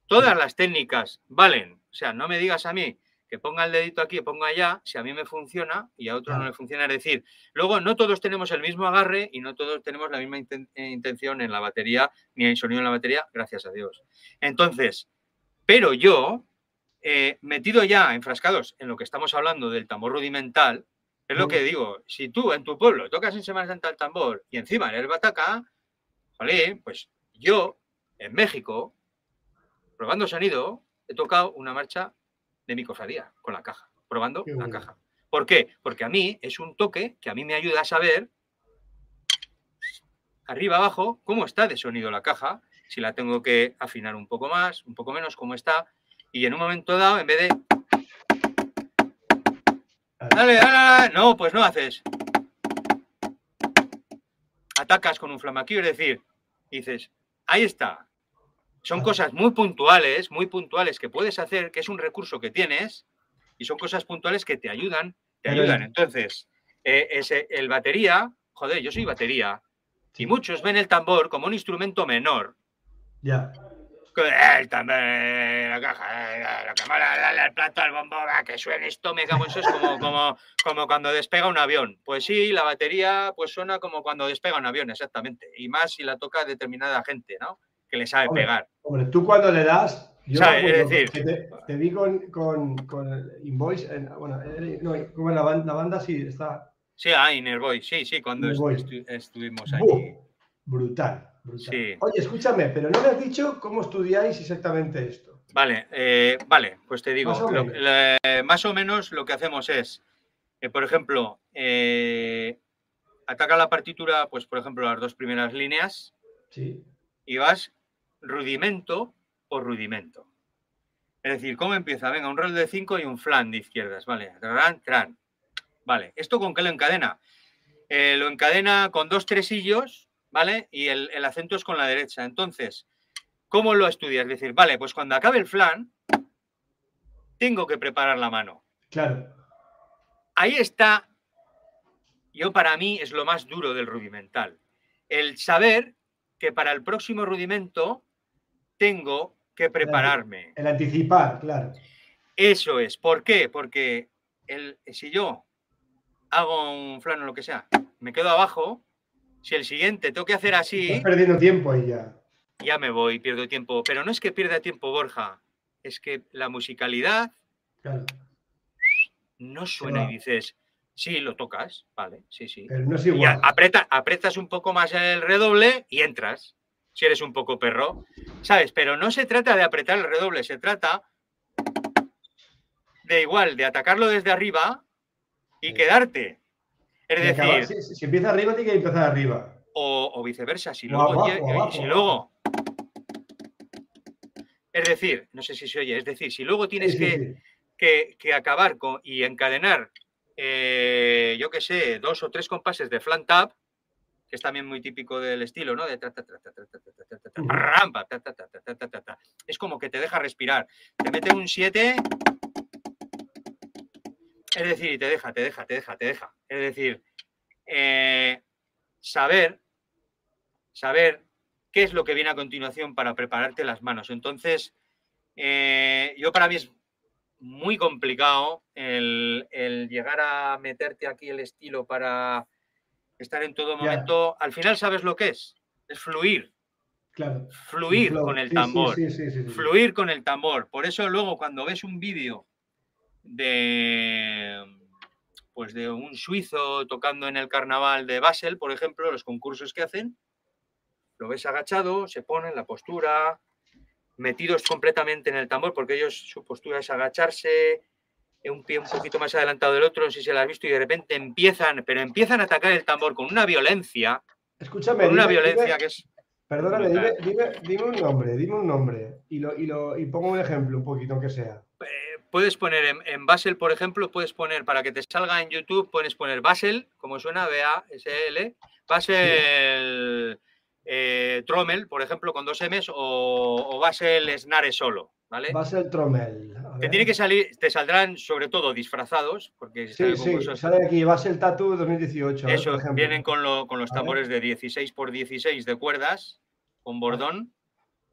Speaker 2: todas las técnicas valen. O sea, no me digas a mí que ponga el dedito aquí ponga allá, si a mí me funciona y a otros no le funciona. Es decir, luego no todos tenemos el mismo agarre y no todos tenemos la misma eh, intención en la batería ni en sonido en la batería, gracias a Dios. Entonces, pero yo, eh, metido ya enfrascados en lo que estamos hablando del tambor rudimental, es lo que digo, si tú en tu pueblo tocas en Semana Santa el tambor y encima eres bataca, vale, pues yo, en México, probando sonido, he tocado una marcha de mi cofradía con la caja, probando la caja. ¿Por qué? Porque a mí es un toque que a mí me ayuda a saber arriba, abajo, cómo está de sonido la caja, si la tengo que afinar un poco más, un poco menos, cómo está, y en un momento dado, en vez de... Dale, dale, dale, no, pues no haces. Atacas con un flamaquillo, es decir, dices, ahí está. Son cosas muy puntuales, muy puntuales que puedes hacer, que es un recurso que tienes, y son cosas puntuales que te ayudan, te ayudan. Entonces, eh, ese, el batería, joder, yo soy batería, y muchos ven el tambor como un instrumento menor.
Speaker 1: Ya.
Speaker 2: El tambor, la caja, que mola, el plato, el bombo, que suene esto, me cago en eso, es como, como, como cuando despega un avión. Pues sí, la batería pues suena como cuando despega un avión, exactamente. Y más si la toca determinada gente, ¿no? Que le sabe pegar.
Speaker 1: Hombre, tú cuando le das, yo es decir, te, vi con, con, con Invoice, bueno, no, como la banda, la banda sí está
Speaker 2: Sí, ah, Inner Boy, sí, sí, cuando estu- estuvimos allí.
Speaker 1: Brutal, brutal.
Speaker 2: Sí.
Speaker 1: Oye, escúchame, pero no me has dicho cómo estudiáis exactamente esto.
Speaker 2: Vale, eh, vale, pues te digo,
Speaker 1: Más o
Speaker 2: lo-
Speaker 1: menos.
Speaker 2: la- más o menos lo que hacemos es, eh, por ejemplo, eh, ataca la partitura, pues por ejemplo, las dos primeras líneas
Speaker 1: Sí.
Speaker 2: y vas rudimento por rudimento. Es decir, ¿cómo empieza? Venga, un rol de 5 y un flan de izquierdas, ¿vale? Tran, tran. Vale, ¿esto con qué lo encadena? Eh, lo encadena con dos tresillos, ¿vale? Y el, el acento es con la derecha. Entonces, ¿cómo lo estudias? Es decir, vale, pues cuando acabe el flan, tengo que preparar la mano.
Speaker 1: Claro.
Speaker 2: Ahí está, yo para mí es lo más duro del rudimental. El saber que para el próximo rudimento tengo que prepararme.
Speaker 1: El anticipar, claro.
Speaker 2: Eso es. ¿Por qué? Porque el, si yo hago un flan o lo que sea, me quedo abajo, si el siguiente tengo que hacer así,
Speaker 1: Estás perdiendo tiempo ahí ya.
Speaker 2: ya me voy, pierdo tiempo. Pero no es que pierda tiempo, Borja, es que la musicalidad
Speaker 1: Claro.
Speaker 2: no suena y dices, sí, lo tocas, vale, sí, sí.
Speaker 1: Pero no es
Speaker 2: Y
Speaker 1: igual.
Speaker 2: aprieta, apretas un poco más el redoble y entras, si eres un poco perro, ¿sabes? Pero no se trata de apretar el redoble, se trata de igual, de atacarlo desde arriba y
Speaker 1: Sí.
Speaker 2: quedarte. Es
Speaker 1: Y
Speaker 2: decir,
Speaker 1: si, si- si empieza arriba, tiene que empezar arriba.
Speaker 2: o, o viceversa, si
Speaker 1: O
Speaker 2: luego,
Speaker 1: abajo,
Speaker 2: lle-
Speaker 1: o abajo,
Speaker 2: si luego... Es decir, no sé si se oye, es decir, si luego tienes
Speaker 1: Sí, sí,
Speaker 2: que,
Speaker 1: sí.
Speaker 2: que, que acabar con, y encadenar, eh, yo qué sé, dos o tres compases de flan tap, que es también muy típico del estilo, ¿no? De rampa, es como que te deja respirar. Te mete un 7, es decir, y te deja, te deja, te deja, te deja. Es decir, saber, saber qué es lo que viene a continuación para prepararte las manos. Entonces, yo para mí es muy complicado el llegar a meterte aquí el estilo para estar en todo momento. Al final, ¿sabes lo que es? Es fluir,
Speaker 1: Claro.
Speaker 2: fluir con el tambor
Speaker 1: Sí, sí, sí, sí.
Speaker 2: fluir con el tambor. Por eso luego cuando ves un vídeo de pues de un suizo tocando en el carnaval de Basel, por ejemplo, los concursos que hacen, lo ves agachado, se pone en la postura, metidos completamente en el tambor, porque ellos su postura es agacharse, un pie un poquito más adelantado del otro, no sé si se lo has visto, y de repente empiezan, pero empiezan a atacar el tambor con una violencia,
Speaker 1: Escúchame.
Speaker 2: con una
Speaker 1: dime-
Speaker 2: violencia
Speaker 1: dime-
Speaker 2: que es
Speaker 1: Perdóname, dime, dime, dime un nombre, dime un nombre. Y, lo, y, lo, y pongo un ejemplo un poquito, aunque sea.
Speaker 2: Eh, puedes poner en, en Basel, por ejemplo, puedes poner, para que te salga en YouTube, puedes poner Basel, como suena, B-A-S-L, Basel eh, Trommel, por ejemplo, con dos M's, o, o Basel Snare solo, ¿vale?
Speaker 1: Va a ser Trommel.
Speaker 2: Te tiene que salir, te saldrán sobre todo disfrazados, porque
Speaker 1: Sí,
Speaker 2: sale
Speaker 1: sí, sale aquí, va a ser Tattoo 2018. a ver,
Speaker 2: eso, vienen con, lo- con los tambores de 16 por 16 de cuerdas, con bordón,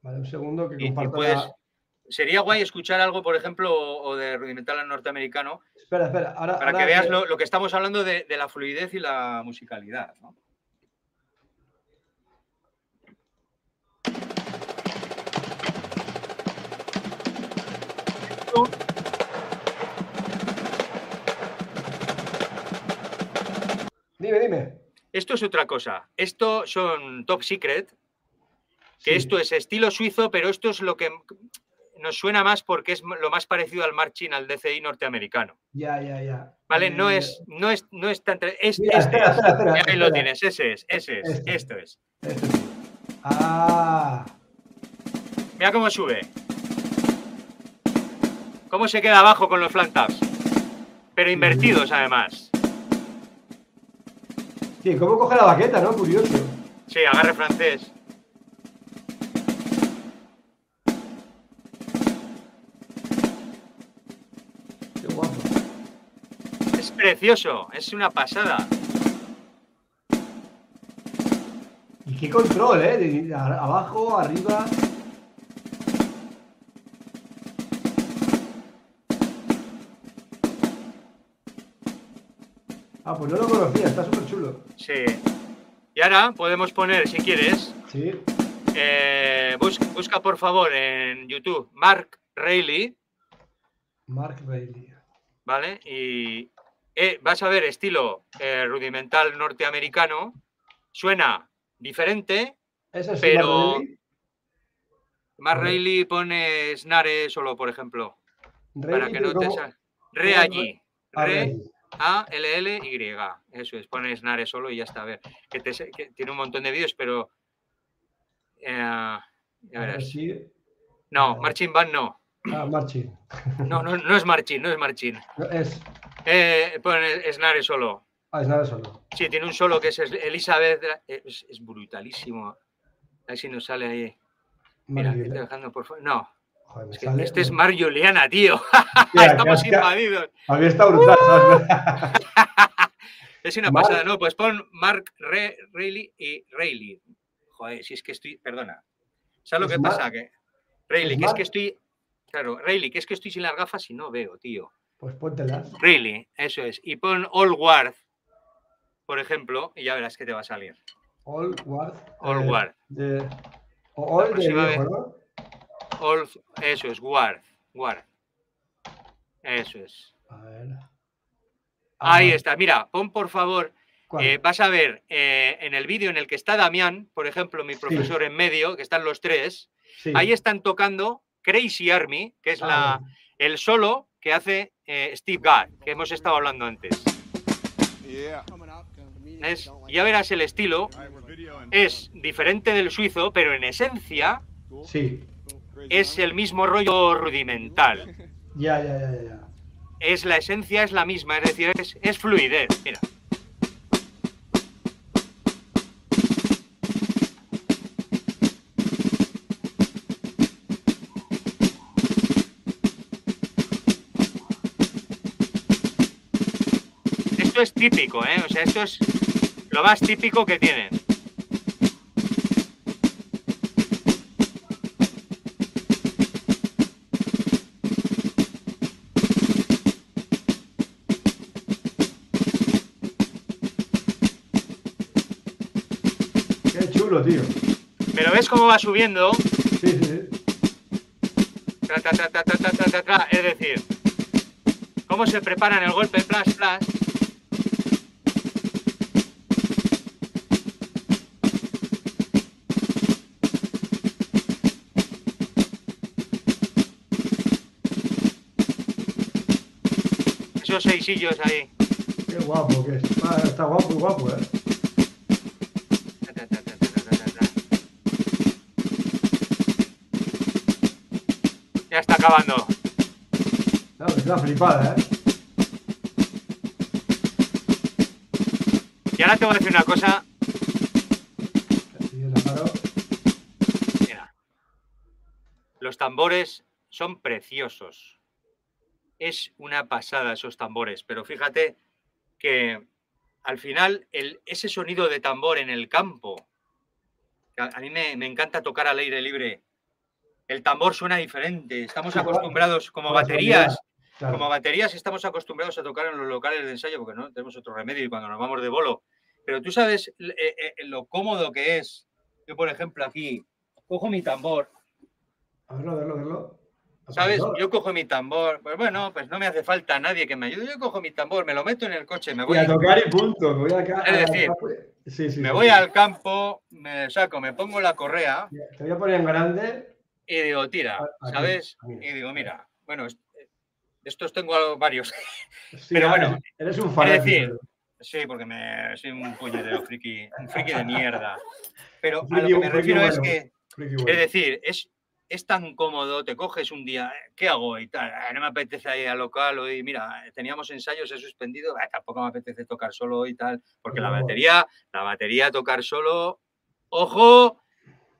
Speaker 1: Vale, un segundo que
Speaker 2: y, y
Speaker 1: comparto
Speaker 2: puedes...
Speaker 1: la-
Speaker 2: Sería guay escuchar algo, por ejemplo, o o de rudimental norteamericano,
Speaker 1: Espera, espera. Ahora,
Speaker 2: para
Speaker 1: ahora
Speaker 2: que veas lo que estamos hablando de, de la fluidez y la musicalidad. ¿no?
Speaker 1: Dime, dime.
Speaker 2: Esto es otra cosa. Esto son top secret, que
Speaker 1: Sí.
Speaker 2: esto es estilo suizo, pero esto es lo que nos suena más porque es lo más parecido al marching, al DCI norteamericano.
Speaker 1: Ya, ya, ya.
Speaker 2: ¿Vale? No es, no es, no es tan. Es,
Speaker 1: Mira,
Speaker 2: este
Speaker 1: espera,
Speaker 2: es.
Speaker 1: espera, espera,
Speaker 2: Y ahí lo tienes, ese es, ese es,
Speaker 1: Este.
Speaker 2: esto es.
Speaker 1: este. Ah,
Speaker 2: Mira cómo sube. Cómo se queda abajo con los flank taps. Pero invertidos además.
Speaker 1: Sí, ¿cómo coge la baqueta, no? Curioso.
Speaker 2: Sí, agarre francés.
Speaker 1: Qué guapo.
Speaker 2: Es precioso, es una pasada.
Speaker 1: Y qué control, ¿eh? De- abajo, arriba. Ah, pues no lo conocía, está súper chulo.
Speaker 2: Sí. Y ahora podemos poner, si quieres,
Speaker 1: Sí.
Speaker 2: eh, bus- busca por favor en YouTube Mark Rayleigh,
Speaker 1: Mark Bailey.
Speaker 2: ¿vale? Y, eh, vas a ver estilo eh, rudimental norteamericano, suena diferente,
Speaker 1: Ese es
Speaker 2: pero-
Speaker 1: Mark Rayleigh.
Speaker 2: Rayleigh pone snare solo, por ejemplo, para
Speaker 1: Rayleigh,
Speaker 2: que no te
Speaker 1: ¿cómo?
Speaker 2: sa- Re allí,
Speaker 1: Ah,
Speaker 2: re
Speaker 1: Rayleigh.
Speaker 2: A L L Y, eso es, pone snare solo y ya está. A ver, que, te que tiene un montón de vídeos, pero eh, ya
Speaker 1: A ver
Speaker 2: verás. No, marching band no.
Speaker 1: Ah.
Speaker 2: No, no, no es marching, no es marching.
Speaker 1: No, Es.
Speaker 2: Eh, pone snare solo.
Speaker 1: Ah, es nada solo.
Speaker 2: Sí, tiene un solo que es Elizabeth. Es, es brutalísimo. A ver si nos sale ahí. Mira, estoy dejando por fuera. No,
Speaker 1: Joder, me
Speaker 2: es que
Speaker 1: sale-
Speaker 2: este es Mar Juliana, tío.
Speaker 1: Mira,
Speaker 2: Estamos
Speaker 1: que-
Speaker 2: invadidos.
Speaker 1: A mí está brutal, ¿sabes?
Speaker 2: Es una
Speaker 1: Mark-
Speaker 2: pasada, ¿no? Pues pon Mark Re- Rayleigh y Rayleigh. Joder, si es que estoy. Perdona. ¿Sabes lo que
Speaker 1: Mark-
Speaker 2: pasa? Que. Rayleigh,
Speaker 1: es
Speaker 2: que es que estoy. Claro, Rayleigh, que es que estoy sin las gafas y no veo, tío.
Speaker 1: Pues póntelas.
Speaker 2: Rayleigh, eso es. Y pon All Ward, por ejemplo, y ya verás que te va a salir.
Speaker 1: All Ward.
Speaker 2: All
Speaker 1: eh,
Speaker 2: Ward.
Speaker 1: De, All de
Speaker 2: próxima
Speaker 1: viejo.
Speaker 2: All, eso es, Ward. Ward. Eso es.
Speaker 1: A ver.
Speaker 2: Ahí
Speaker 1: Ah,
Speaker 2: está. Mira, pon por favor. eh, vas a ver eh, en el vídeo en el que está Damián, por ejemplo, mi profesor en medio, que están los tres.
Speaker 1: Sí.
Speaker 2: Ahí están tocando Crazy Army, que es
Speaker 1: Ah,
Speaker 2: la, el solo que hace eh, Steve Gadd, que hemos estado hablando antes. Ya verás el estilo. Es diferente del suizo, pero en esencia
Speaker 1: Sí.
Speaker 2: Es el mismo rollo rudimental.
Speaker 1: Ya, ya, ya, ya.
Speaker 2: Es la esencia es la misma, es decir, es, es fluidez. Mira. Esto es típico, ¿eh? O sea, esto es lo más típico que tienen. Pero ves cómo va subiendo.
Speaker 1: Sí, sí, sí.
Speaker 2: Es decir, cómo se preparan el golpe, flash, flash. Esos seisillos ahí.
Speaker 1: Qué guapo que es. Ah, está guapo, guapo, eh.
Speaker 2: Acabando.
Speaker 1: No, es una flipada, ¿eh?
Speaker 2: Y ahora te voy a decir una cosa. Mira. Los tambores son preciosos. Es una pasada esos tambores, pero fíjate que al final el- ese sonido de tambor en el campo, a, a mí me, me encanta tocar al aire libre, el tambor suena diferente. Estamos acostumbrados como baterías,
Speaker 1: Claro.
Speaker 2: como baterías estamos acostumbrados a tocar en los locales de ensayo porque no tenemos otro remedio y cuando nos vamos de bolo. Pero tú sabes eh, eh, lo cómodo que es. Yo, por ejemplo, aquí cojo mi tambor,
Speaker 1: A verlo, a verlo, a verlo.
Speaker 2: ¿sabes? Yo cojo mi tambor, pues bueno, pues no me hace falta nadie que me ayude. Yo cojo mi tambor, me lo meto en el coche, me voy,
Speaker 1: Voy a tocar y punto. Me voy acá.
Speaker 2: Es decir,
Speaker 1: sí, sí,
Speaker 2: me
Speaker 1: sí,
Speaker 2: voy al campo, me saco, me pongo la correa
Speaker 1: Te voy a poner en grande.
Speaker 2: Y digo, tira, ¿sabes? Y digo, mira, bueno, est- estos tengo varios.
Speaker 1: Sí,
Speaker 2: Pero bueno,
Speaker 1: Eres un fanático.
Speaker 2: decir, Sí, porque me soy un puñetero friki, un friki de mierda. Pero a lo que me refiero es que, es decir, es, es tan cómodo, te coges un día, eh, ¿qué hago? Y tal, "Ah, no me apetece ir al local hoy, mira, teníamos ensayos, he suspendido, "Ah, tampoco me apetece tocar solo y tal, porque la batería, la batería tocar solo, ojo,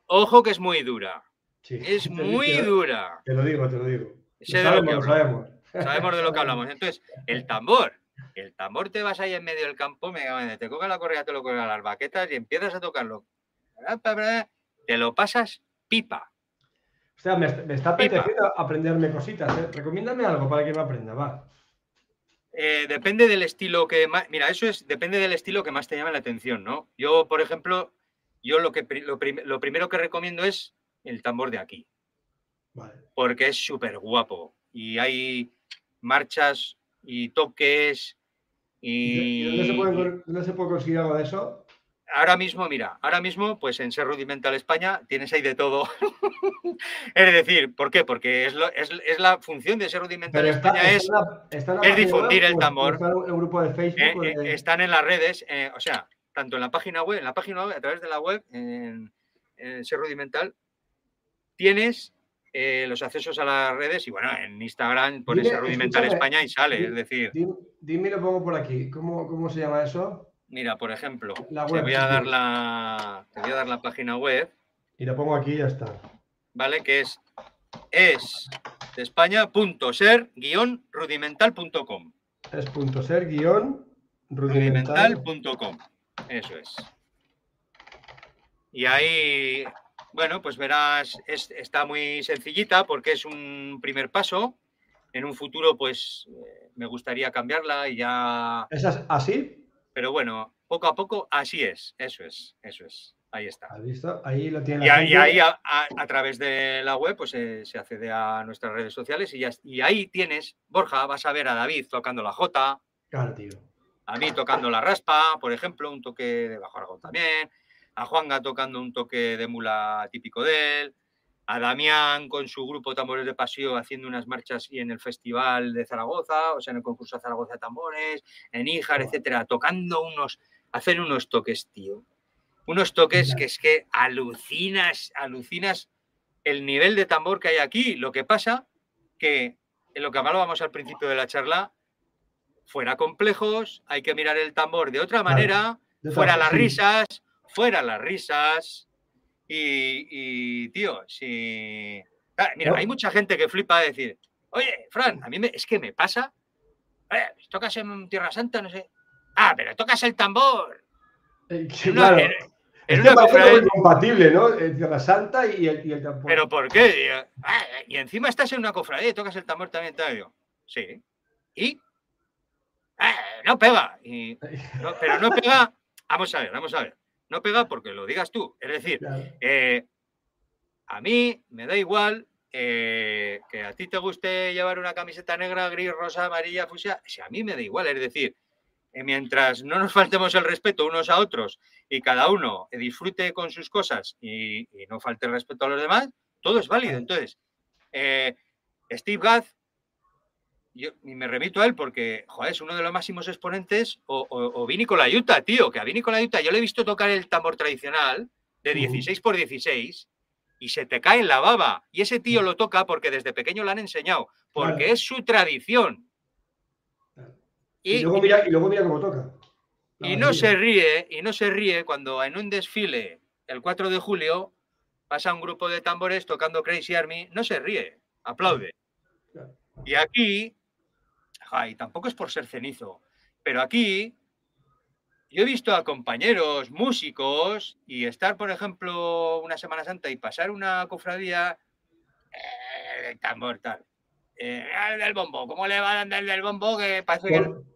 Speaker 2: ojo que es muy dura,
Speaker 1: Sí,
Speaker 2: es muy
Speaker 1: te-
Speaker 2: dura.
Speaker 1: Te lo digo, te lo digo. Lo sabemos, lo sabemos.
Speaker 2: Sabemos de lo que hablamos. Entonces, el tambor. El tambor te vas ahí en medio del campo, te coge la correa, te lo coge las baquetas y empiezas a tocarlo. Te lo pasas pipa.
Speaker 1: O sea, me, me está apeteciendo aprenderme cositas. ¿eh? Recomiéndame algo para que me aprenda, va.
Speaker 2: Eh, depende del estilo que más. Mira, eso es, depende del estilo que más te llame la atención, ¿no? Yo, por ejemplo, yo lo que pri- lo, prim- lo primero que recomiendo es el tambor de aquí.
Speaker 1: Vale.
Speaker 2: porque es súper guapo y hay marchas y toques
Speaker 1: ¿Y, dónde, se puede, dónde se puede conseguir algo de eso?
Speaker 2: ahora mismo, mira, ahora mismo, pues en Ser Rudimental España tienes ahí de todo. es decir, ¿por qué? Porque es, es, la función de Ser Rudimental España es, difundir el tambor.
Speaker 1: Está en grupo de Facebook.
Speaker 2: Eh, están en las redes, eh, o sea, tanto en la página web, en la página web, a través de la web, en, Ser Rudimental, tienes los accesos a las redes y bueno, en Instagram pones Ser Rudimental España y sale, es decir.
Speaker 1: Dime, lo pongo por aquí. ¿Cómo, ¿Cómo se llama eso?
Speaker 2: Mira, por ejemplo, te, voy a dar la, te voy a dar la página web.
Speaker 1: Y la pongo aquí y ya está.
Speaker 2: Vale, que es es de España.ser rudimental.com.
Speaker 1: Es punto ser guion rudimental.com.
Speaker 2: Eso es. Y ahí, bueno, pues verás, está muy sencillita porque es un primer paso. En un futuro, pues eh, me gustaría cambiarla y ya.
Speaker 1: ¿Es así?
Speaker 2: Pero bueno, poco a poco así es, eso es, eso es. Ahí está.
Speaker 1: Ahí lo tiene.
Speaker 2: Y, ahí a, través de la web pues se accede a nuestras redes sociales y, ya, y ahí tienes, Borja, vas a ver a David tocando la J.
Speaker 1: Claro, tío.
Speaker 2: A mí tocando la raspa, por ejemplo, un toque de bajo aragón también. A Juanga tocando un toque de mula típico de él a Damián con su grupo Tambores de Paseo haciendo unas marchas y en el Festival de Zaragoza, o sea, en el concurso de Zaragoza de Tambores, en Ijar, etcétera, tocando unos, hacer unos toques, tío. Unos toques que es que alucinas, alucinas el nivel de tambor que hay aquí. Lo que pasa que, en lo que hablábamos al principio de la charla, fuera complejos, hay que mirar el tambor de otra manera, fuera las risas, fuera las risas, y, tío, si. Ah, mira, hay mucha gente que flipa a decir, oye, Fran, a mí me, es que me pasa. tocas en Tierra Santa, no sé. Ah, pero tocas el tambor.
Speaker 1: Eh, claro. es compatible, ¿no? Tierra Santa y el, tambor.
Speaker 2: ¿Pero por qué? Ah, y encima estás en una cofradía y tocas el tambor también, te digo. Sí. ¿Y? Ah, no pega. pero no pega. Vamos a ver, vamos a ver no pega porque lo digas tú. Es decir, eh, a mí me da igual eh, que a ti te guste llevar una camiseta negra, gris, rosa, amarilla, fusia. Si a mí me da igual, es decir, eh, mientras no nos faltemos el respeto unos a otros y cada uno disfrute con sus cosas y, no falte el respeto a los demás, todo es válido. Entonces, Steve Gadd yo me remito a él porque, joder, es uno de los máximos exponentes, o, o, Vini Colayuta, tío, que a Vini Colayuta yo le he visto tocar el tambor tradicional de 16 por 16 y se te cae en la baba. Y ese tío lo toca porque desde pequeño lo han enseñado, porque es su tradición.
Speaker 1: Y, luego mira, y luego mira cómo toca.
Speaker 2: y no se ríe, y no se ríe cuando en un desfile el 4 de julio pasa un grupo de tambores tocando Crazy Army, no se ríe, aplaude. Y aquí y tampoco es por ser cenizo, pero aquí yo he visto a compañeros músicos y estar, por ejemplo, una Semana Santa y pasar una cofradía eh, tambor tal. Eh, del bombo, ¿cómo le va a andar del bombo? Que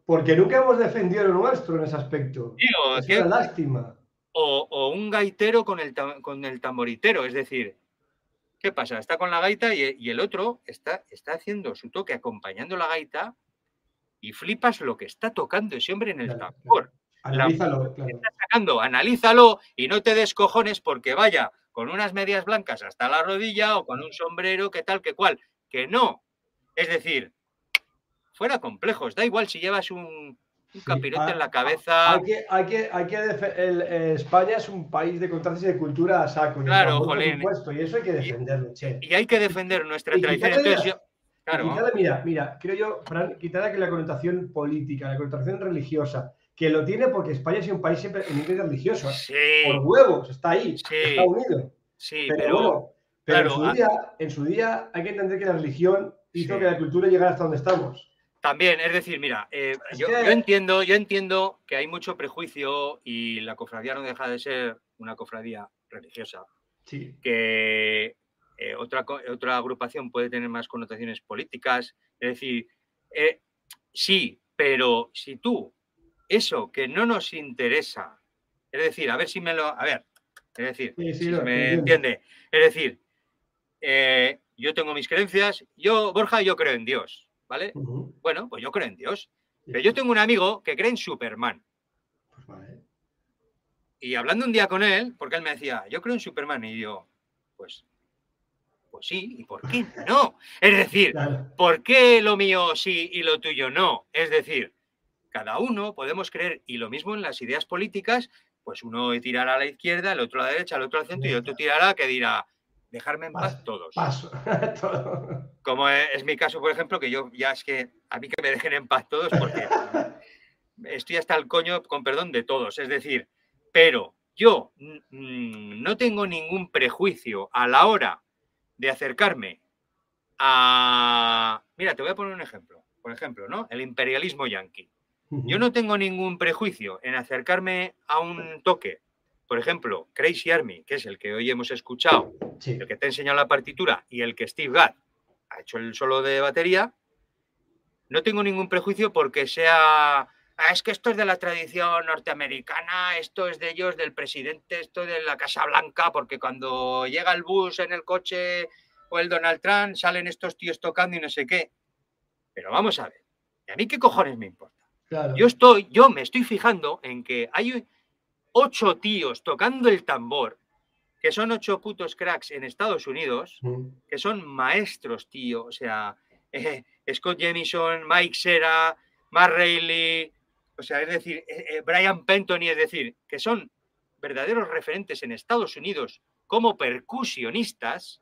Speaker 1: Porque nunca hemos defendido lo nuestro en ese aspecto. es una lástima.
Speaker 2: O, un gaitero con el, con el tamboritero, es decir, ¿qué pasa? Está con la gaita y, el otro está, está haciendo su toque acompañando la gaita y flipas lo que está tocando ese hombre en el tambor.
Speaker 1: Analízalo,
Speaker 2: Está sacando, analízalo y no te des cojones porque vaya con unas medias blancas hasta la rodilla o con un sombrero, que tal, que cual. Que no. Es decir, fuera complejos. Da igual si llevas un, capirote en la cabeza.
Speaker 1: Hay que, hay que, hay que eh, España es un país de contrastes y de cultura a saco.
Speaker 2: Claro, jolín.
Speaker 1: y eso hay que defenderlo,
Speaker 2: Y hay que defender nuestra tradición.
Speaker 1: Claro. mira, mira, creo yo, Fran, quitar aquí la connotación política, la connotación religiosa, que lo tiene porque España es un país siempre en religioso. ¿eh? Por huevos, está ahí, está unido.
Speaker 2: Sí,
Speaker 1: pero, pero, en, su día, en su día hay que entender que la religión hizo que la cultura llegara hasta donde estamos.
Speaker 2: También, es decir, mira, eh, yo, entiendo, yo entiendo que hay mucho prejuicio y la cofradía no deja de ser una cofradía religiosa.
Speaker 1: Sí.
Speaker 2: Que eh, otra, otra agrupación puede tener más connotaciones políticas. Es decir, eh, sí, pero si tú, eso que no nos interesa, es decir, a ver si me lo. A ver, es decir, si me entiende. Es decir, eh, yo tengo mis creencias, yo, Borja, yo creo en Dios, ¿vale? Bueno, pues yo creo en Dios. Pero yo tengo un amigo que cree en Superman.
Speaker 1: Pues vale.
Speaker 2: Y hablando un día con él, porque él me decía, yo creo en Superman, y yo, pues, pues sí, ¿y por qué no? Es decir. ¿por qué lo mío sí y lo tuyo no? Es decir, cada uno podemos creer, y lo mismo en las ideas políticas, pues uno tirará a la izquierda, el otro a la derecha, el otro al centro, y
Speaker 1: Ya
Speaker 2: otro tirará que dirá, dejarme en paz todos.
Speaker 1: Paso. Todo.
Speaker 2: Como es, mi caso, por ejemplo, que yo ya es que a mí que me dejen en paz todos, porque estoy hasta el coño, con perdón, de todos. Es decir, pero yo mm, no tengo ningún prejuicio a la hora de acercarme a... Mira, te voy a poner un ejemplo. Por ejemplo, ¿no? El imperialismo yanqui. Yo no tengo ningún prejuicio en acercarme a un toque. Por ejemplo, Crazy Army, que es el que hoy hemos escuchado,
Speaker 1: Sí.
Speaker 2: el que te ha enseñado la partitura y el que Steve Gadd ha hecho el solo de batería, no tengo ningún prejuicio porque sea. "Ah, es que esto es de la tradición norteamericana, esto es de ellos, del presidente, esto es de la Casa Blanca, porque cuando llega el bus en el coche o el Donald Trump salen estos tíos tocando y no sé qué. Pero vamos a ver, ¿y a mí qué cojones me importa?
Speaker 1: Claro.
Speaker 2: Yo estoy, yo me estoy fijando en que hay ocho tíos tocando el tambor, que son ocho putos cracks en Estados Unidos,
Speaker 1: Mm.
Speaker 2: que son maestros, tío. O sea, eh, Scott Jamison, Mike Sera, Mark Reilly, o sea, es decir, eh, eh, Brian Pentony, es decir, que son verdaderos referentes en Estados Unidos como percusionistas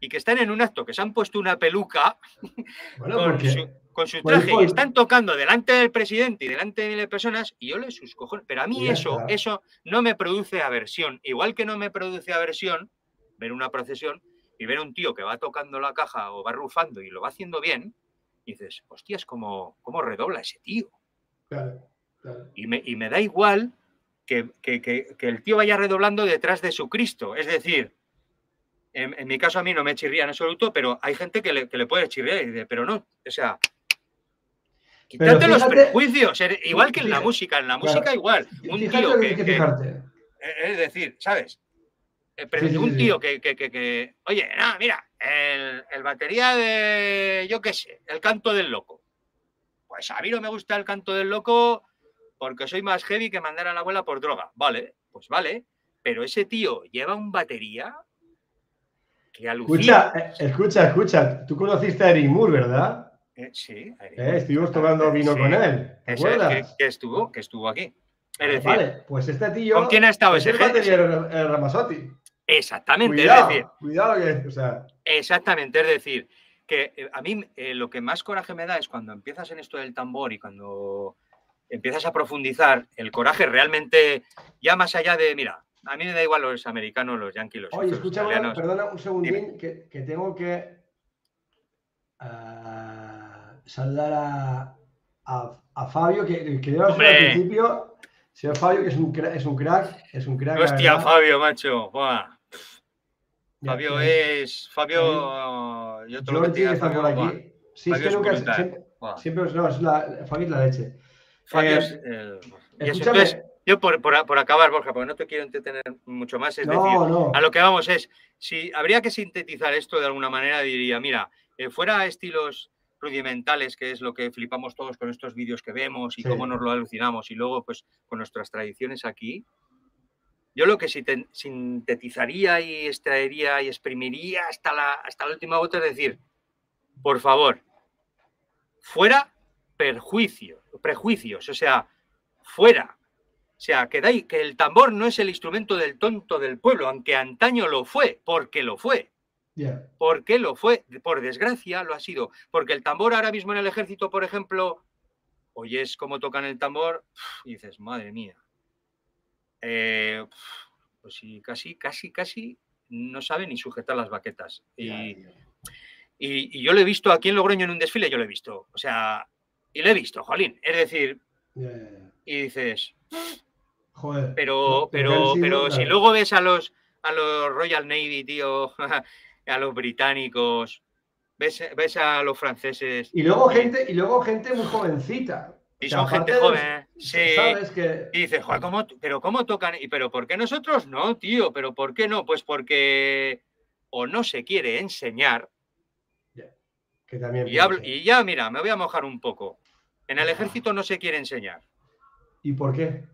Speaker 2: y que están en un acto que se han puesto una peluca
Speaker 1: Bueno,
Speaker 2: con su, con traje y están tocando delante del presidente y delante de miles de personas y yo les sus cojones. Pero a mí eso, eso no me produce aversión. Igual que no me produce aversión ver una procesión y ver a un tío que va tocando la caja o va rufando y lo va haciendo bien, y dices, hostias, cómo, cómo redobla ese tío.
Speaker 1: Claro, claro.
Speaker 2: Y me, y me da igual que, que- que- que el tío vaya redoblando detrás de su Cristo. Es decir, en, en mi caso a mí no me chirría en absoluto, pero hay gente que le, que le puede chirriar y dice, pero no, o sea, quítate los prejuicios, igual que en la música, en la
Speaker 1: claro.
Speaker 2: música igual. Un tío
Speaker 1: que
Speaker 2: eh, es decir, ¿sabes? Eh, un tío
Speaker 1: sí.
Speaker 2: que, que- que- que- oye, no, mira, el, el batería de, yo qué sé, el canto del loco. Pues a mí no me gusta el canto del loco porque soy más heavy que mandar a la abuela por droga. Vale, pues vale. Pero ese tío lleva un batería que alucina.
Speaker 1: Escucha, eh, escucha, escucha. Tú conociste a Eric Moore, ¿verdad?
Speaker 2: Eh, sí,
Speaker 1: Eh, estuvimos tomando vino
Speaker 2: Sí,
Speaker 1: con él. ¿Te acuerdas?
Speaker 2: que, que estuvo, que estuvo aquí. Es decir,
Speaker 1: vale, pues este tío.
Speaker 2: ¿con quién ha estado
Speaker 1: es
Speaker 2: ese
Speaker 1: el batería del- el Ramazotti.
Speaker 2: exactamente,
Speaker 1: Cuidado,
Speaker 2: es decir,
Speaker 1: cuidado que. O sea,
Speaker 2: Exactamente, es decir, que eh, a mí eh, lo que más coraje me da es cuando empiezas en esto del tambor y cuando empiezas a profundizar, el coraje realmente, ya más allá de, mira, a mí me da igual los americanos, los yanquis, los,
Speaker 1: oye, escúchame, perdona un segundín, que, que tengo que ah, saludar a, a, a Fabio, que, que yo al principio. Señor Fabio, que es un, cra- es un crack, es un crack.
Speaker 2: Hostia. Fabio, macho. buah. Fabio
Speaker 1: ya.
Speaker 2: es. Fabio. Yo te lo
Speaker 1: que está por aquí. Sí, es que. Siempre, siempre no, es la, es la leche. Eh,
Speaker 2: es el- y eso,
Speaker 1: Escúchame.
Speaker 2: entonces, yo por, por- por acabar, Borja, porque no te quiero entretener mucho más, es decir,
Speaker 1: no.
Speaker 2: A lo que vamos es, si habría que sintetizar esto de alguna manera, diría, mira, eh, fuera estilos rudimentales, que es lo que flipamos todos con estos vídeos que vemos y
Speaker 1: Sí.
Speaker 2: cómo nos lo alucinamos, y luego pues con nuestras tradiciones aquí, yo lo que sinte- sintetizaría y extraería y exprimiría hasta la, hasta la última gota es decir, por favor, fuera perjuicios, prejuicios, o sea, fuera. O sea, que, da i- que el tambor no es el instrumento del tonto del pueblo, aunque antaño lo fue, porque lo fue.
Speaker 1: Ya.
Speaker 2: ¿Por qué lo fue? Por desgracia lo ha sido. Porque el tambor ahora mismo en el ejército, por ejemplo, oyes cómo tocan el tambor y dices, madre mía. Eh, pues sí, casi, casi, casi no sabe ni sujetar las baquetas. Y, y- y yo lo he visto aquí en Logroño en un desfile, yo lo he visto. O sea, y lo he visto, jolín. Es decir,
Speaker 1: Ya, ya, ya.
Speaker 2: y dices,
Speaker 1: Joder.
Speaker 2: pero, pero, pero si luego ves a los, a los Royal Navy, tío, a los británicos, ves, ves a los franceses,
Speaker 1: Y luego gente, y luego gente muy jovencita.
Speaker 2: Y son gente
Speaker 1: de
Speaker 2: joven, sí,
Speaker 1: ¿Sabes? Que.
Speaker 2: y dices, "Joder, ¿cómo, pero ¿cómo tocan? Y pero ¿por qué nosotros no, tío? ¿Pero por qué no? Pues porque o no se quiere enseñar,
Speaker 1: que también
Speaker 2: y, hablo- y ya, mira, me voy a mojar un poco. En el ejército no se quiere enseñar.
Speaker 1: ¿Y por qué?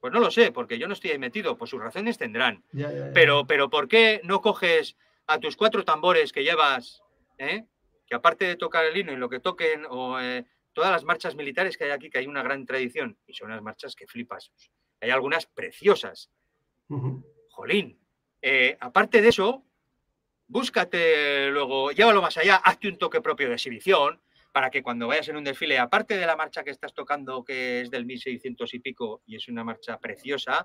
Speaker 2: Pues no lo sé, porque yo no estoy ahí metido, pues sus razones tendrán. Pero, pero ¿por qué no coges a tus cuatro tambores que llevas, eh? que aparte de tocar el himno y lo que toquen, o eh, todas las marchas militares que hay aquí, que hay una gran tradición, y son unas marchas que flipas. Hay algunas preciosas. Jolín. Eh, aparte de eso, búscate luego, llévalo más allá, hazte un toque propio de exhibición, para que cuando vayas en un desfile, aparte de la marcha que estás tocando, que es del 1600 y pico y es una marcha preciosa,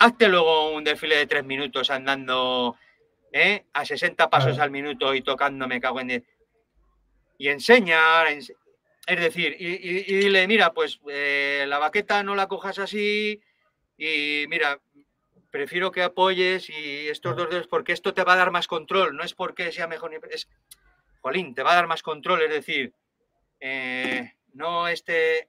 Speaker 2: hazte luego un desfile de tres minutos andando ¿eh? a 60 pasos al minuto y tocando Me cago en... Y enseña, es decir, y, dile, mira, pues eh, la baqueta no la cojas así y mira, prefiero que apoyes y estos dos dedos, porque esto te va a dar más control, no es porque sea mejor, es jolín, te va a dar más control, es decir, eh, no este,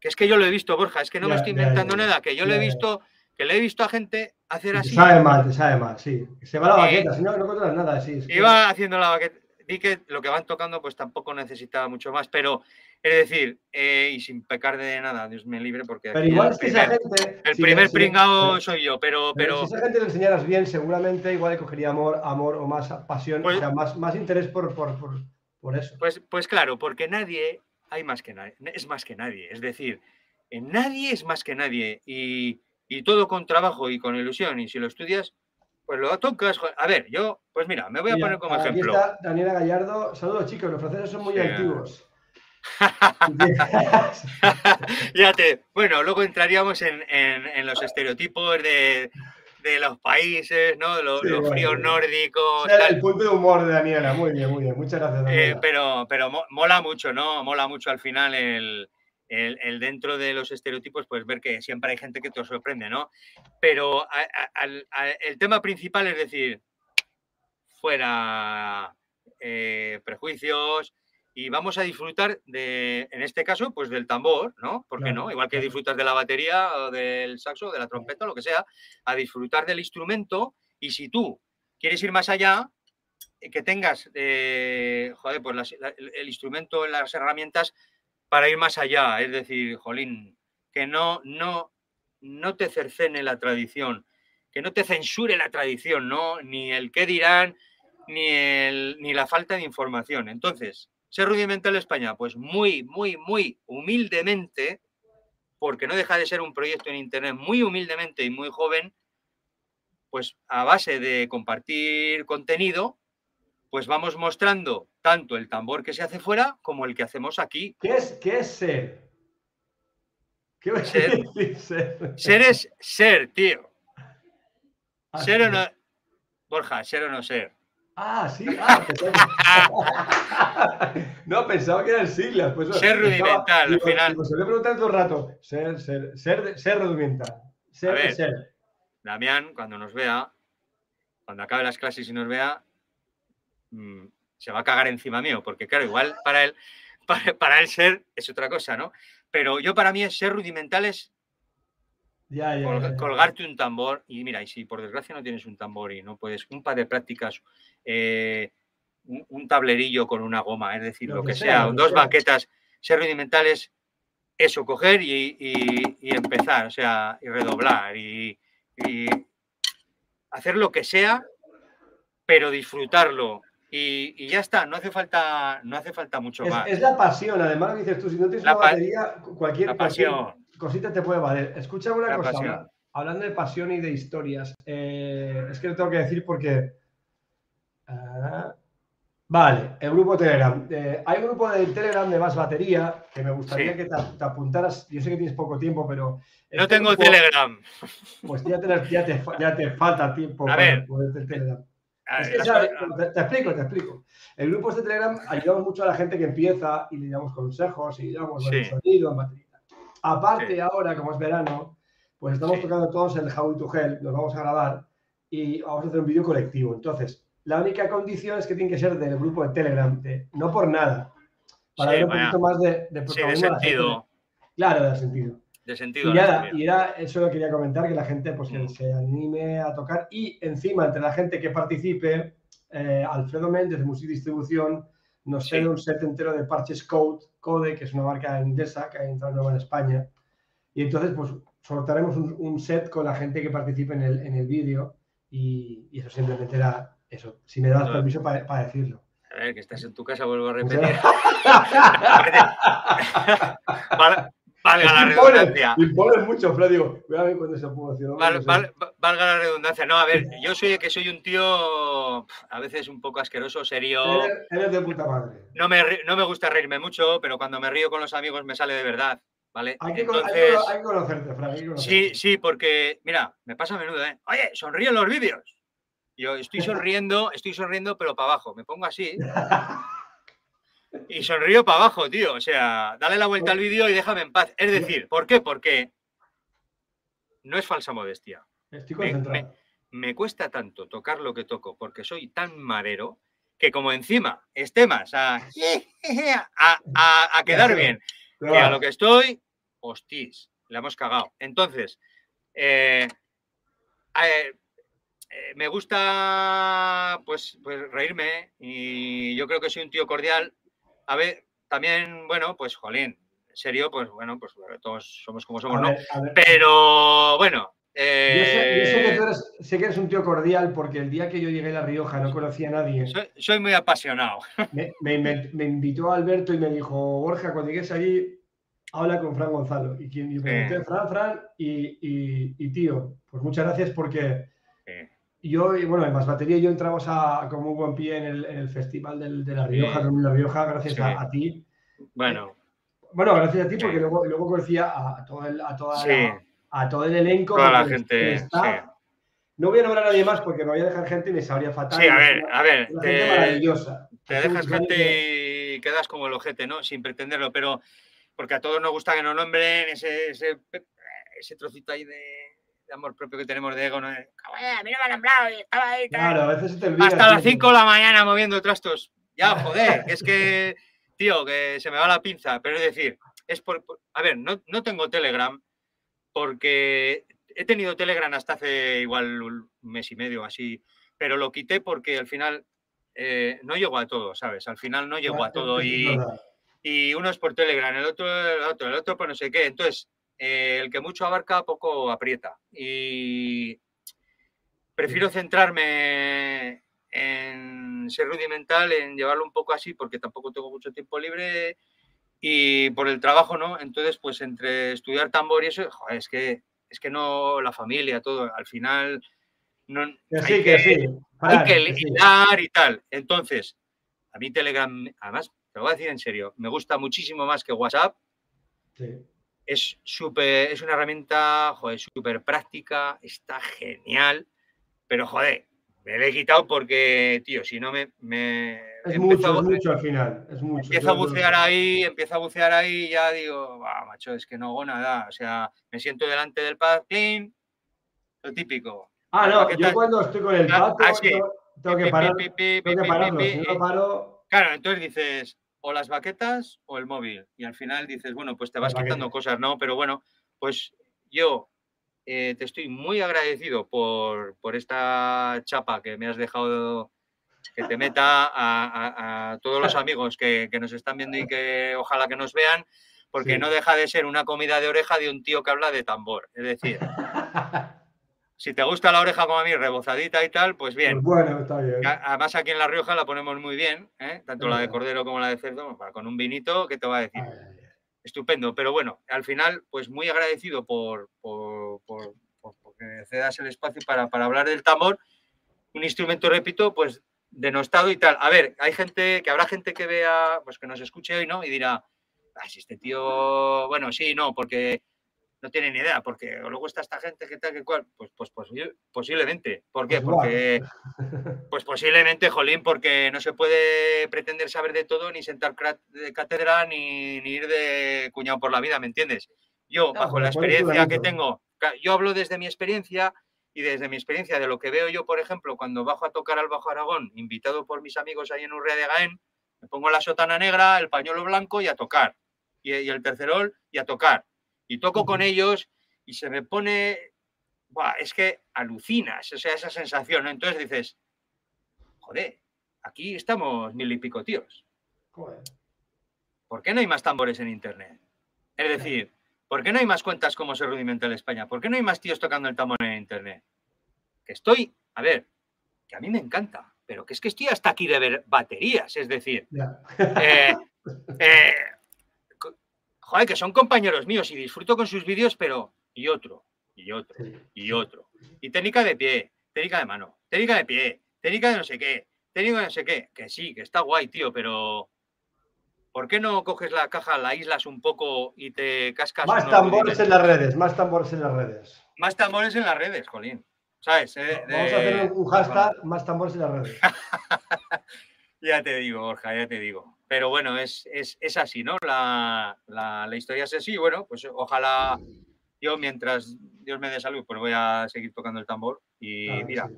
Speaker 2: que es que yo lo he visto, Borja, es que no me estoy inventando nada, que yo lo he visto, que le he visto a gente hacer así.
Speaker 1: Te sabe mal, te sabe mal, sí. Se va la baqueta, si no, no controlas nada, sí.
Speaker 2: Iba haciendo la baqueta, di que lo que van tocando pues tampoco necesitaba mucho más, pero es decir, eh, y sin pecar de nada, Dios me libre, porque
Speaker 1: pero igual el primer, gente,
Speaker 2: el primer pringao soy yo, pero, pero,
Speaker 1: Si esa gente le enseñaras bien, seguramente igual le cogería amor, amor o más pasión, o pues sea, más, más interés por, por, por, eso.
Speaker 2: Pues, pues claro, porque nadie, hay más que nadie, es más que nadie. Es decir, nadie es más que nadie. Y, y todo con trabajo y con ilusión. Y si lo estudias, pues lo tocas. A ver, yo, pues mira, me voy a poner como ejemplo.
Speaker 1: Aquí está Daniela Gallardo. Saludos, chicos, los franceses son muy activos.
Speaker 2: Fíjate, bueno, luego entraríamos en, los estereotipos de, los países, ¿no? Los, fríos nórdicos.
Speaker 1: El punto de humor de Daniela, muy bien, muy bien. Muchas gracias.
Speaker 2: Eh, pero, pero mola mucho, ¿no? Mola mucho al final el, dentro de los estereotipos, pues ver que siempre hay gente que te sorprende, ¿no? Pero el tema principal es decir, fuera eh, prejuicios, y vamos a disfrutar de, en este caso, pues del tambor, ¿no? ¿Por qué no? Igual que disfrutas de la batería o del saxo, de la trompeta, lo que sea, a disfrutar del instrumento y si tú quieres ir más allá, eh, que tengas, eh, joder, pues el instrumento, las herramientas para ir más allá, es decir, jolín, que no, no, no te cercene la tradición, que no te censure la tradición, ¿no? Ni el qué dirán, ni, el, ni la falta de información. Entonces, ¿Ser rudimental España? Pues muy, muy, muy humildemente, porque no deja de ser un proyecto en Internet muy humildemente y muy joven, pues a base de compartir contenido, pues vamos mostrando tanto el tambor que se hace fuera como el que hacemos aquí.
Speaker 1: ¿Qué es, qué es ser?
Speaker 2: ¿Qué ser, ser? ser es ser, tío. Ah, ser o no. Borja, ser o no ser.
Speaker 1: Ah, sí. Ah, no, pensaba que eran siglas. Pues,
Speaker 2: ser rudimental, al final.
Speaker 1: se le preguntar todo el rato. Ser, ser, ser, ser rudimental. Ser, ser.
Speaker 2: Damián, cuando nos vea, cuando acabe las clases y nos vea, mm, se va a cagar encima mío, porque claro, igual para él, para, él ser es otra cosa, ¿no? Pero yo para mí es ser rudimental es colgarte un tambor y mira, y si por desgracia no tienes un tambor y no puedes, un par de prácticas, eh, un, tablerillo con una goma, es decir, lo, que, sea, dos baquetas, ser rudimentales, eso, coger y, empezar, o sea, y redoblar y, hacer lo que sea, pero disfrutarlo. Y, ya está, no hace falta, no hace falta mucho más.
Speaker 1: Es la pasión, además dices tú, si no tienes la una batería, cualquier, pasión cosita te puede valer. Escucha una cosa, hablando de pasión y de historias, eh, es que lo tengo que decir porque... Ah, vale, el grupo Telegram. Eh, hay un grupo de Telegram de más batería que me gustaría que te, apuntaras. Yo sé que tienes poco tiempo, pero...
Speaker 2: No este tengo Telegram.
Speaker 1: Pues ya te, falta tiempo para poder Telegram. Te, explico, te explico. El grupo de Telegram ayudamos mucho a la gente que empieza y le damos consejos y le damos sonido en batería. Aparte, ahora, como es verano, pues estamos tocando todos el How to Hell, nos vamos a grabar y vamos a hacer un vídeo colectivo. Entonces, la única condición es que tiene que ser del grupo de Telegram, no por nada, para ver un poquito más de,
Speaker 2: de sentido.
Speaker 1: Claro, de sentido.
Speaker 2: De sentido.
Speaker 1: Y, nada, y era eso lo quería comentar, que la gente pues, mm. se anime a tocar y encima entre la gente que participe, eh, Alfredo Méndez de Music Distribución nos cede un set entero de parches Code, Code, que es una marca inglesa que ha entrado nueva en España. Y entonces, pues, sortaremos un, set con la gente que participe en el, en el vídeo y, eso simplemente era eso. Si me das permiso para decirlo.
Speaker 2: A ver, que estás en tu casa, vuelvo a repetir. valga la redundancia.
Speaker 1: Impones mucho, pero digo, voy a ver cuándo se puede
Speaker 2: valga la redundancia. No, a ver, yo soy que soy un tío a veces un poco asqueroso, serio.
Speaker 1: Eres, de puta madre.
Speaker 2: No me, no me gusta reírme mucho, pero cuando me río con los amigos me sale de verdad. ¿Vale?
Speaker 1: Hay que, Entonces, hay que conocerte, Fran.
Speaker 2: Sí, sí, porque, mira, me pasa a menudo, ¿eh? Oye, sonríe en los vídeos. Yo estoy sonriendo, estoy sonriendo, pero para abajo. Me pongo así. Y sonrío para abajo, tío. O sea, dale la vuelta al vídeo y déjame en paz. Es decir, ¿por qué? Porque no es falsa modestia.
Speaker 1: Estoy concentrado.
Speaker 2: Me, cuesta tanto tocar lo que toco porque soy tan madero que como encima esté más a, a, quedar bien que a lo que estoy, hostis, le hemos cagado. Entonces, eh, eh, eh, me gusta pues, pues reírme y yo creo que soy un tío cordial. A ver, también, bueno, pues jolín, en serio, pues bueno, pues todos somos como somos, ¿no? Pero bueno.
Speaker 1: Yo, sé, que eh, tú eres, sé que eres un tío cordial porque el día que yo llegué a La Rioja no conocía a nadie.
Speaker 2: Soy, muy apasionado.
Speaker 1: Me, invitó Alberto y me dijo, Borja, cuando llegues allí, habla con Fran Gonzalo. Y quien me pregunté, Fran, Fran, y, tío, pues muchas gracias porque yo, bueno, en Más Batería yo entramos a, como un buen pie en el, festival de La Rioja, en La Rioja, gracias a, ti.
Speaker 2: Bueno.
Speaker 1: Bueno, gracias a ti, porque luego, luego conocía a todo el, a toda a todo el elenco.
Speaker 2: Toda la gente.
Speaker 1: No voy a nombrar a nadie más porque me voy a dejar gente y me sabría fatal.
Speaker 2: Sí, a ver, a ver.
Speaker 1: Una gente maravillosa.
Speaker 2: Te dejas gente y quedas como el ojete, ¿no? Sin pretenderlo, pero porque a todos nos gusta que nos nombren ese, ese, ese trocito ahí de de amor propio que tenemos de ego, ¿no? no me y estaba ahí.
Speaker 1: Claro, a veces te.
Speaker 2: Hasta las 5 de la mañana moviendo trastos. Ya, joder, es que, tío, que se me va la pinza. Pero es decir, es por. a ver, no, no tengo Telegram porque he tenido Telegram hasta hace igual un mes y medio así, pero lo quité porque al final eh, no llego a todo, ¿sabes? Al final no llego a todo y, y uno es por Telegram, el otro, el otro, el otro por no sé qué. Entonces, eh, el que mucho abarca, poco aprieta. Y prefiero centrarme en ser rudimental, en llevarlo un poco así, porque tampoco tengo mucho tiempo libre y por el trabajo, ¿no? Entonces, pues entre estudiar tambor y eso, es que es que no la familia, todo, al final no
Speaker 1: hay que,
Speaker 2: hay que lidiar y tal. Entonces, a mí Telegram, además, te lo voy a decir en serio, me gusta muchísimo más que WhatsApp. Sí es súper, es una herramienta, joder, súper práctica, está genial, pero joder, me la he quitado porque, tío, si no me... me
Speaker 1: es, mucho, es mucho al final, es mucho.
Speaker 2: Empiezo a bucear ahí, empiezo a bucear ahí y ya digo, va, macho, es que no hago nada, o sea, me siento delante del pad clean, lo típico.
Speaker 1: Ah, no, yo cuando estoy con el pad, tengo, que parar, tengo que pararlo, si no paro...
Speaker 2: Claro, entonces dices, o las baquetas o el móvil. Y al final dices, bueno, pues te vas quitando cosas, ¿no? Pero bueno, pues yo eh, te estoy muy agradecido por, por, esta chapa que me has dejado que te meta a, todos los amigos que, que, nos están viendo y que ojalá que nos vean, porque no deja de ser una comida de oreja de un tío que habla de tambor. Es decir, Si te gusta la oreja como a mí, rebozadita y tal, pues bien.
Speaker 1: Pues bueno, está bien.
Speaker 2: Además, aquí en La Rioja la ponemos muy bien, ¿eh? tanto la de cordero como la de cerdo, con un vinito, ¿qué te va a decir? Estupendo. Pero bueno, al final, pues muy agradecido por, por, por, que cedas el espacio para, para hablar del tambor. Un instrumento, repito, pues denostado y tal. A ver, hay gente, que habrá gente que vea, pues que nos escuche hoy, ¿no? Y dirá, ah, si este tío, bueno, sí, no, porque no tienen ni idea, porque luego está esta gente que tal, que cual, pues, pues, pues posiblemente. ¿Por qué? Pues porque, pues posiblemente, Jolín, porque no se puede pretender saber de todo, ni sentar de cátedra, ni, ir de cuñado por la vida, ¿me entiendes? Yo, bajo la experiencia que tengo, yo hablo desde mi experiencia y desde mi experiencia de lo que veo yo, por ejemplo, cuando bajo a tocar al Bajo Aragón, invitado por mis amigos ahí en Urrea de Gaén, me pongo la sotana negra, el pañuelo blanco y a tocar. Y, y el tercerol y a tocar y toco con ellos y se me pone, es que alucinas, o sea, esa sensación, ¿no? Entonces dices, joder, aquí estamos mil y pico tíos. ¿Por qué no hay más tambores en Internet? Es decir, ¿por qué no hay más cuentas como Ser Rudimental España? ¿Por qué no hay más tíos tocando el tambor en Internet? Que estoy, a ver, que a mí me encanta, pero que es que estoy hasta aquí de ver baterías, es decir, eh, eh, joder, que son compañeros míos y disfruto con sus vídeos, pero y otro, y otro, y otro. Y técnica de pie, técnica de mano, técnica de pie, técnica de no sé qué, técnica de no sé qué, que sí, que está guay, tío, pero ¿por qué no coges la caja, la islas un poco y te cascas?
Speaker 1: Más tambores en las redes, más tambores en las redes.
Speaker 2: Más tambores en las redes, Jolín. ¿Sabes?
Speaker 1: Eh, Vamos a hacer un hashtag, más tambores en las redes.
Speaker 2: ya te digo, Borja, ya te digo. Pero bueno, es, así, ¿no? La, historia es así. Bueno, pues ojalá yo, mientras Dios me dé salud, pues voy a seguir tocando el tambor. Y mira,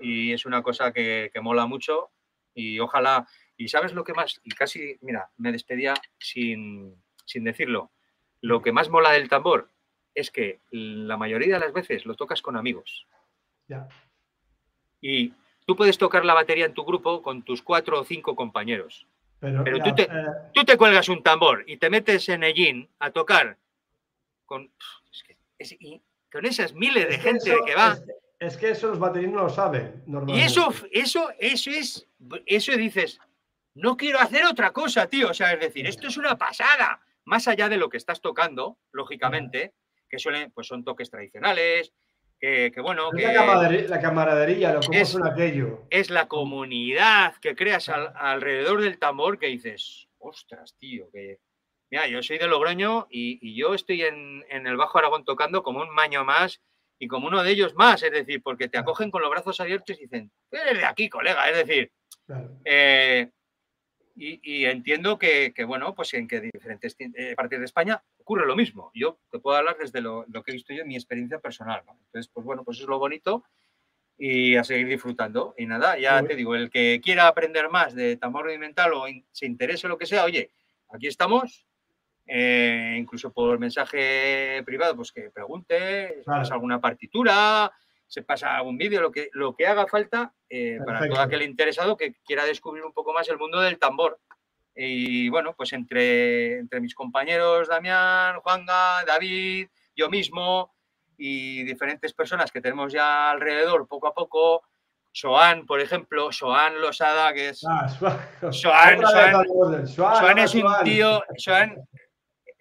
Speaker 2: y es una cosa que, que mola mucho. Y ojalá y sabes lo que más, y casi, mira, me despedía sin, decirlo, lo que más mola del tambor es que la mayoría de las veces lo tocas con amigos.
Speaker 1: Ya.
Speaker 2: Y tú puedes tocar la batería en tu grupo con tus cuatro o cinco compañeros. Pero, tú, te, eh, tú, te, cuelgas un tambor y te metes en Ellín a tocar con, con esas miles de gente que va.
Speaker 1: Es, que eso los baterías no lo saben.
Speaker 2: Y eso, eso, eso es, eso dices, no quiero hacer otra cosa, tío. O sea, es decir, esto es una pasada. Más allá de lo que estás tocando, lógicamente, que suelen, pues son toques tradicionales, que, bueno.
Speaker 1: Que la, camaradería, lo que es, aquello.
Speaker 2: Es la comunidad que creas alrededor del tambor que dices, ostras, tío, que. Mira, yo soy de Logroño y, yo estoy en, el Bajo Aragón tocando como un maño más y como uno de ellos más, es decir, porque te acogen con los brazos abiertos y dicen, eres de aquí, colega, es decir, eh, y, entiendo que, bueno, pues en que diferentes eh, partes de España ocurre lo mismo. Yo te puedo hablar desde lo, que he visto yo en mi experiencia personal. Entonces, pues bueno, pues es lo bonito y a seguir disfrutando. Y nada, ya te digo, el que quiera aprender más de tambor rudimental o se interese lo que sea, oye, aquí estamos. Eh, incluso por mensaje privado, pues que pregunte, si alguna partitura, se pasa algún vídeo, lo que, lo que haga falta eh, para todo aquel interesado que quiera descubrir un poco más el mundo del tambor. Y bueno, pues entre, entre mis compañeros Damián, Juanga, David, yo mismo y diferentes personas que tenemos ya alrededor poco a poco, Soan, por ejemplo, Soan Losada, que es... Ah, Soan, Soan, es un tío... Soan,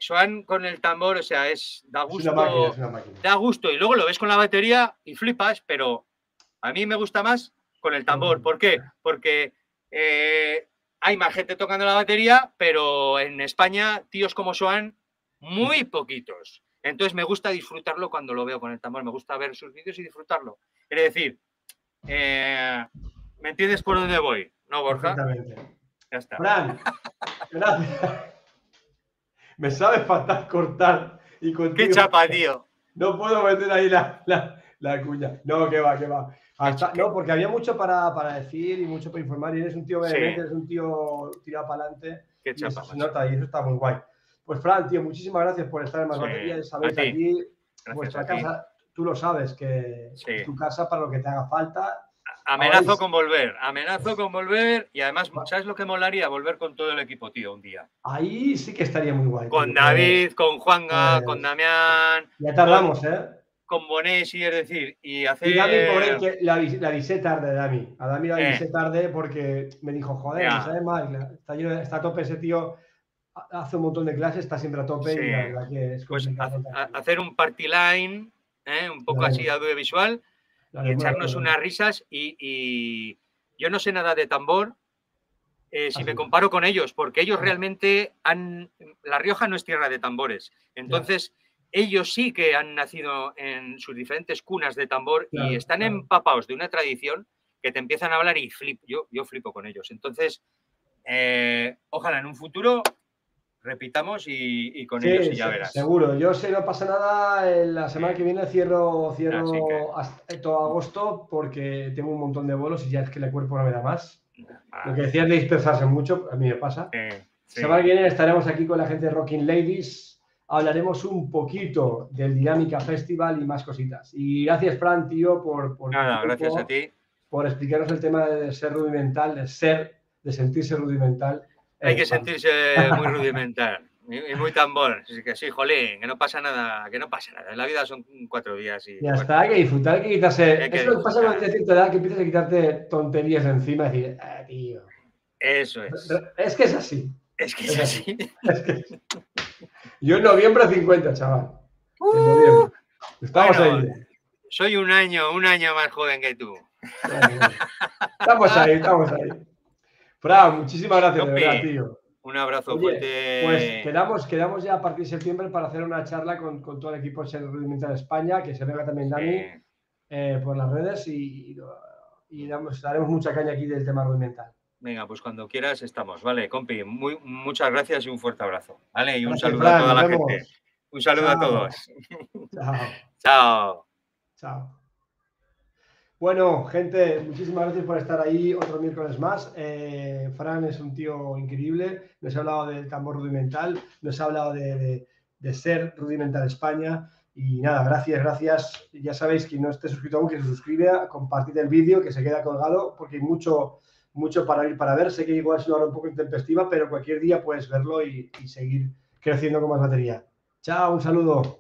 Speaker 2: Joan con el tambor, o sea, es da gusto. Da gusto. Y luego lo ves con la batería y flipas, pero a mí me gusta más con el tambor. ¿Por qué? Porque eh, hay más gente tocando la batería, pero en España, tíos como Joan, muy poquitos. Entonces me gusta disfrutarlo cuando lo veo con el tambor. Me gusta ver sus vídeos y disfrutarlo. Es decir, eh, ¿me entiendes por dónde voy? ¿No, Borja?
Speaker 1: Ya está. Fran, gracias. Me sabe fatal cortar y contigo.
Speaker 2: Qué chapa, tío.
Speaker 1: No puedo meter ahí la, la, cuña. No, que va, que va. no, porque había mucho para, decir y mucho para informar. Y eres un tío vehemente, eres un tío tirado para adelante.
Speaker 2: Qué chapa.
Speaker 1: se nota y eso está muy guay. Pues, Fran, tío, muchísimas gracias por estar en Más Baterías. Sabéis aquí, vuestra casa, tú lo sabes, que es tu casa para lo que te haga falta
Speaker 2: Amenazo con volver, amenazo con volver y además, ¿sabes lo que molaría? Volver con todo el equipo, tío, un día.
Speaker 1: Ahí sí que estaría muy guay.
Speaker 2: Con David, con Juanga, con Damián.
Speaker 1: Ya tardamos, ¿eh?
Speaker 2: Con Bonesi, es decir, y hacer. Y
Speaker 1: Dami, pobre, la, avisé tarde, Dami. A Dami la eh. avisé tarde porque me dijo, joder, no sabe mal, está, está a tope ese tío hace un montón de clases, está siempre a tope y la verdad que es
Speaker 2: pues hacer un party line, ¿eh? un poco así audiovisual y echarnos unas risas y, yo no sé nada de tambor eh, si me comparo con ellos, porque ellos realmente han... La Rioja no es tierra de tambores, entonces ellos sí que han nacido en sus diferentes cunas de tambor y están empapados de una tradición que te empiezan a hablar y flip, yo, yo flipo con ellos. Entonces, eh, ojalá en un futuro repitamos y, con ellos y ya verás.
Speaker 1: Seguro, yo sé, no pasa nada. La semana que viene cierro, cierro hasta todo agosto porque tengo un montón de bolos y ya es que el cuerpo no me da más. Lo que decías de dispersarse mucho, a mí me pasa. La semana que viene estaremos aquí con la gente de Rocking Ladies. Hablaremos un poquito del Dinámica Festival y más cositas. Y gracias, Fran, tío, por, por,
Speaker 2: gracias a ti.
Speaker 1: por explicarnos el tema de ser rudimental, de ser, de sentirse rudimental
Speaker 2: Hay que sentirse muy rudimentar y, muy tambor. Así que sí, jolín, que no pasa nada, que no pasa nada. En la vida son cuatro días y.
Speaker 1: Ya está, hay que disfrutar, hay que quitarse. Eso lo que pasa cuando tienes cierta edad, que empiezas a quitarte tonterías encima y decir, ah, tío.
Speaker 2: Eso es.
Speaker 1: Es que es así.
Speaker 2: Es que es, así.
Speaker 1: Yo en noviembre 50, chaval. En noviembre. Estamos ahí.
Speaker 2: Soy un año, un año más joven que tú.
Speaker 1: Estamos ahí, estamos ahí. Fra, muchísimas gracias, de verdad, tío.
Speaker 2: Un abrazo fuerte.
Speaker 1: Pues quedamos, quedamos ya a partir de septiembre para hacer una charla con, todo el equipo de Rudimental España, que se venga también Dani eh, por las redes y, y, daremos mucha caña aquí del tema rudimental.
Speaker 2: Venga, pues cuando quieras estamos. Vale, compi, muy, muchas gracias y un fuerte abrazo. Vale, y un saludo a toda la gente. Un saludo a todos.
Speaker 1: Chao.
Speaker 2: Chao.
Speaker 1: Chao. Bueno, gente, muchísimas gracias por estar ahí otro miércoles más. Eh, Fran es un tío increíble, nos ha hablado del tambor rudimental, nos ha hablado de, ser rudimental España. Y nada, gracias, gracias. Ya sabéis, que no esté suscrito aún, que se suscribe, compartid el vídeo, que se queda colgado, porque hay mucho, mucho para ir para ver. Sé que igual es una hora un poco intempestiva, pero cualquier día puedes verlo y, y seguir creciendo con más batería. Chao, un saludo.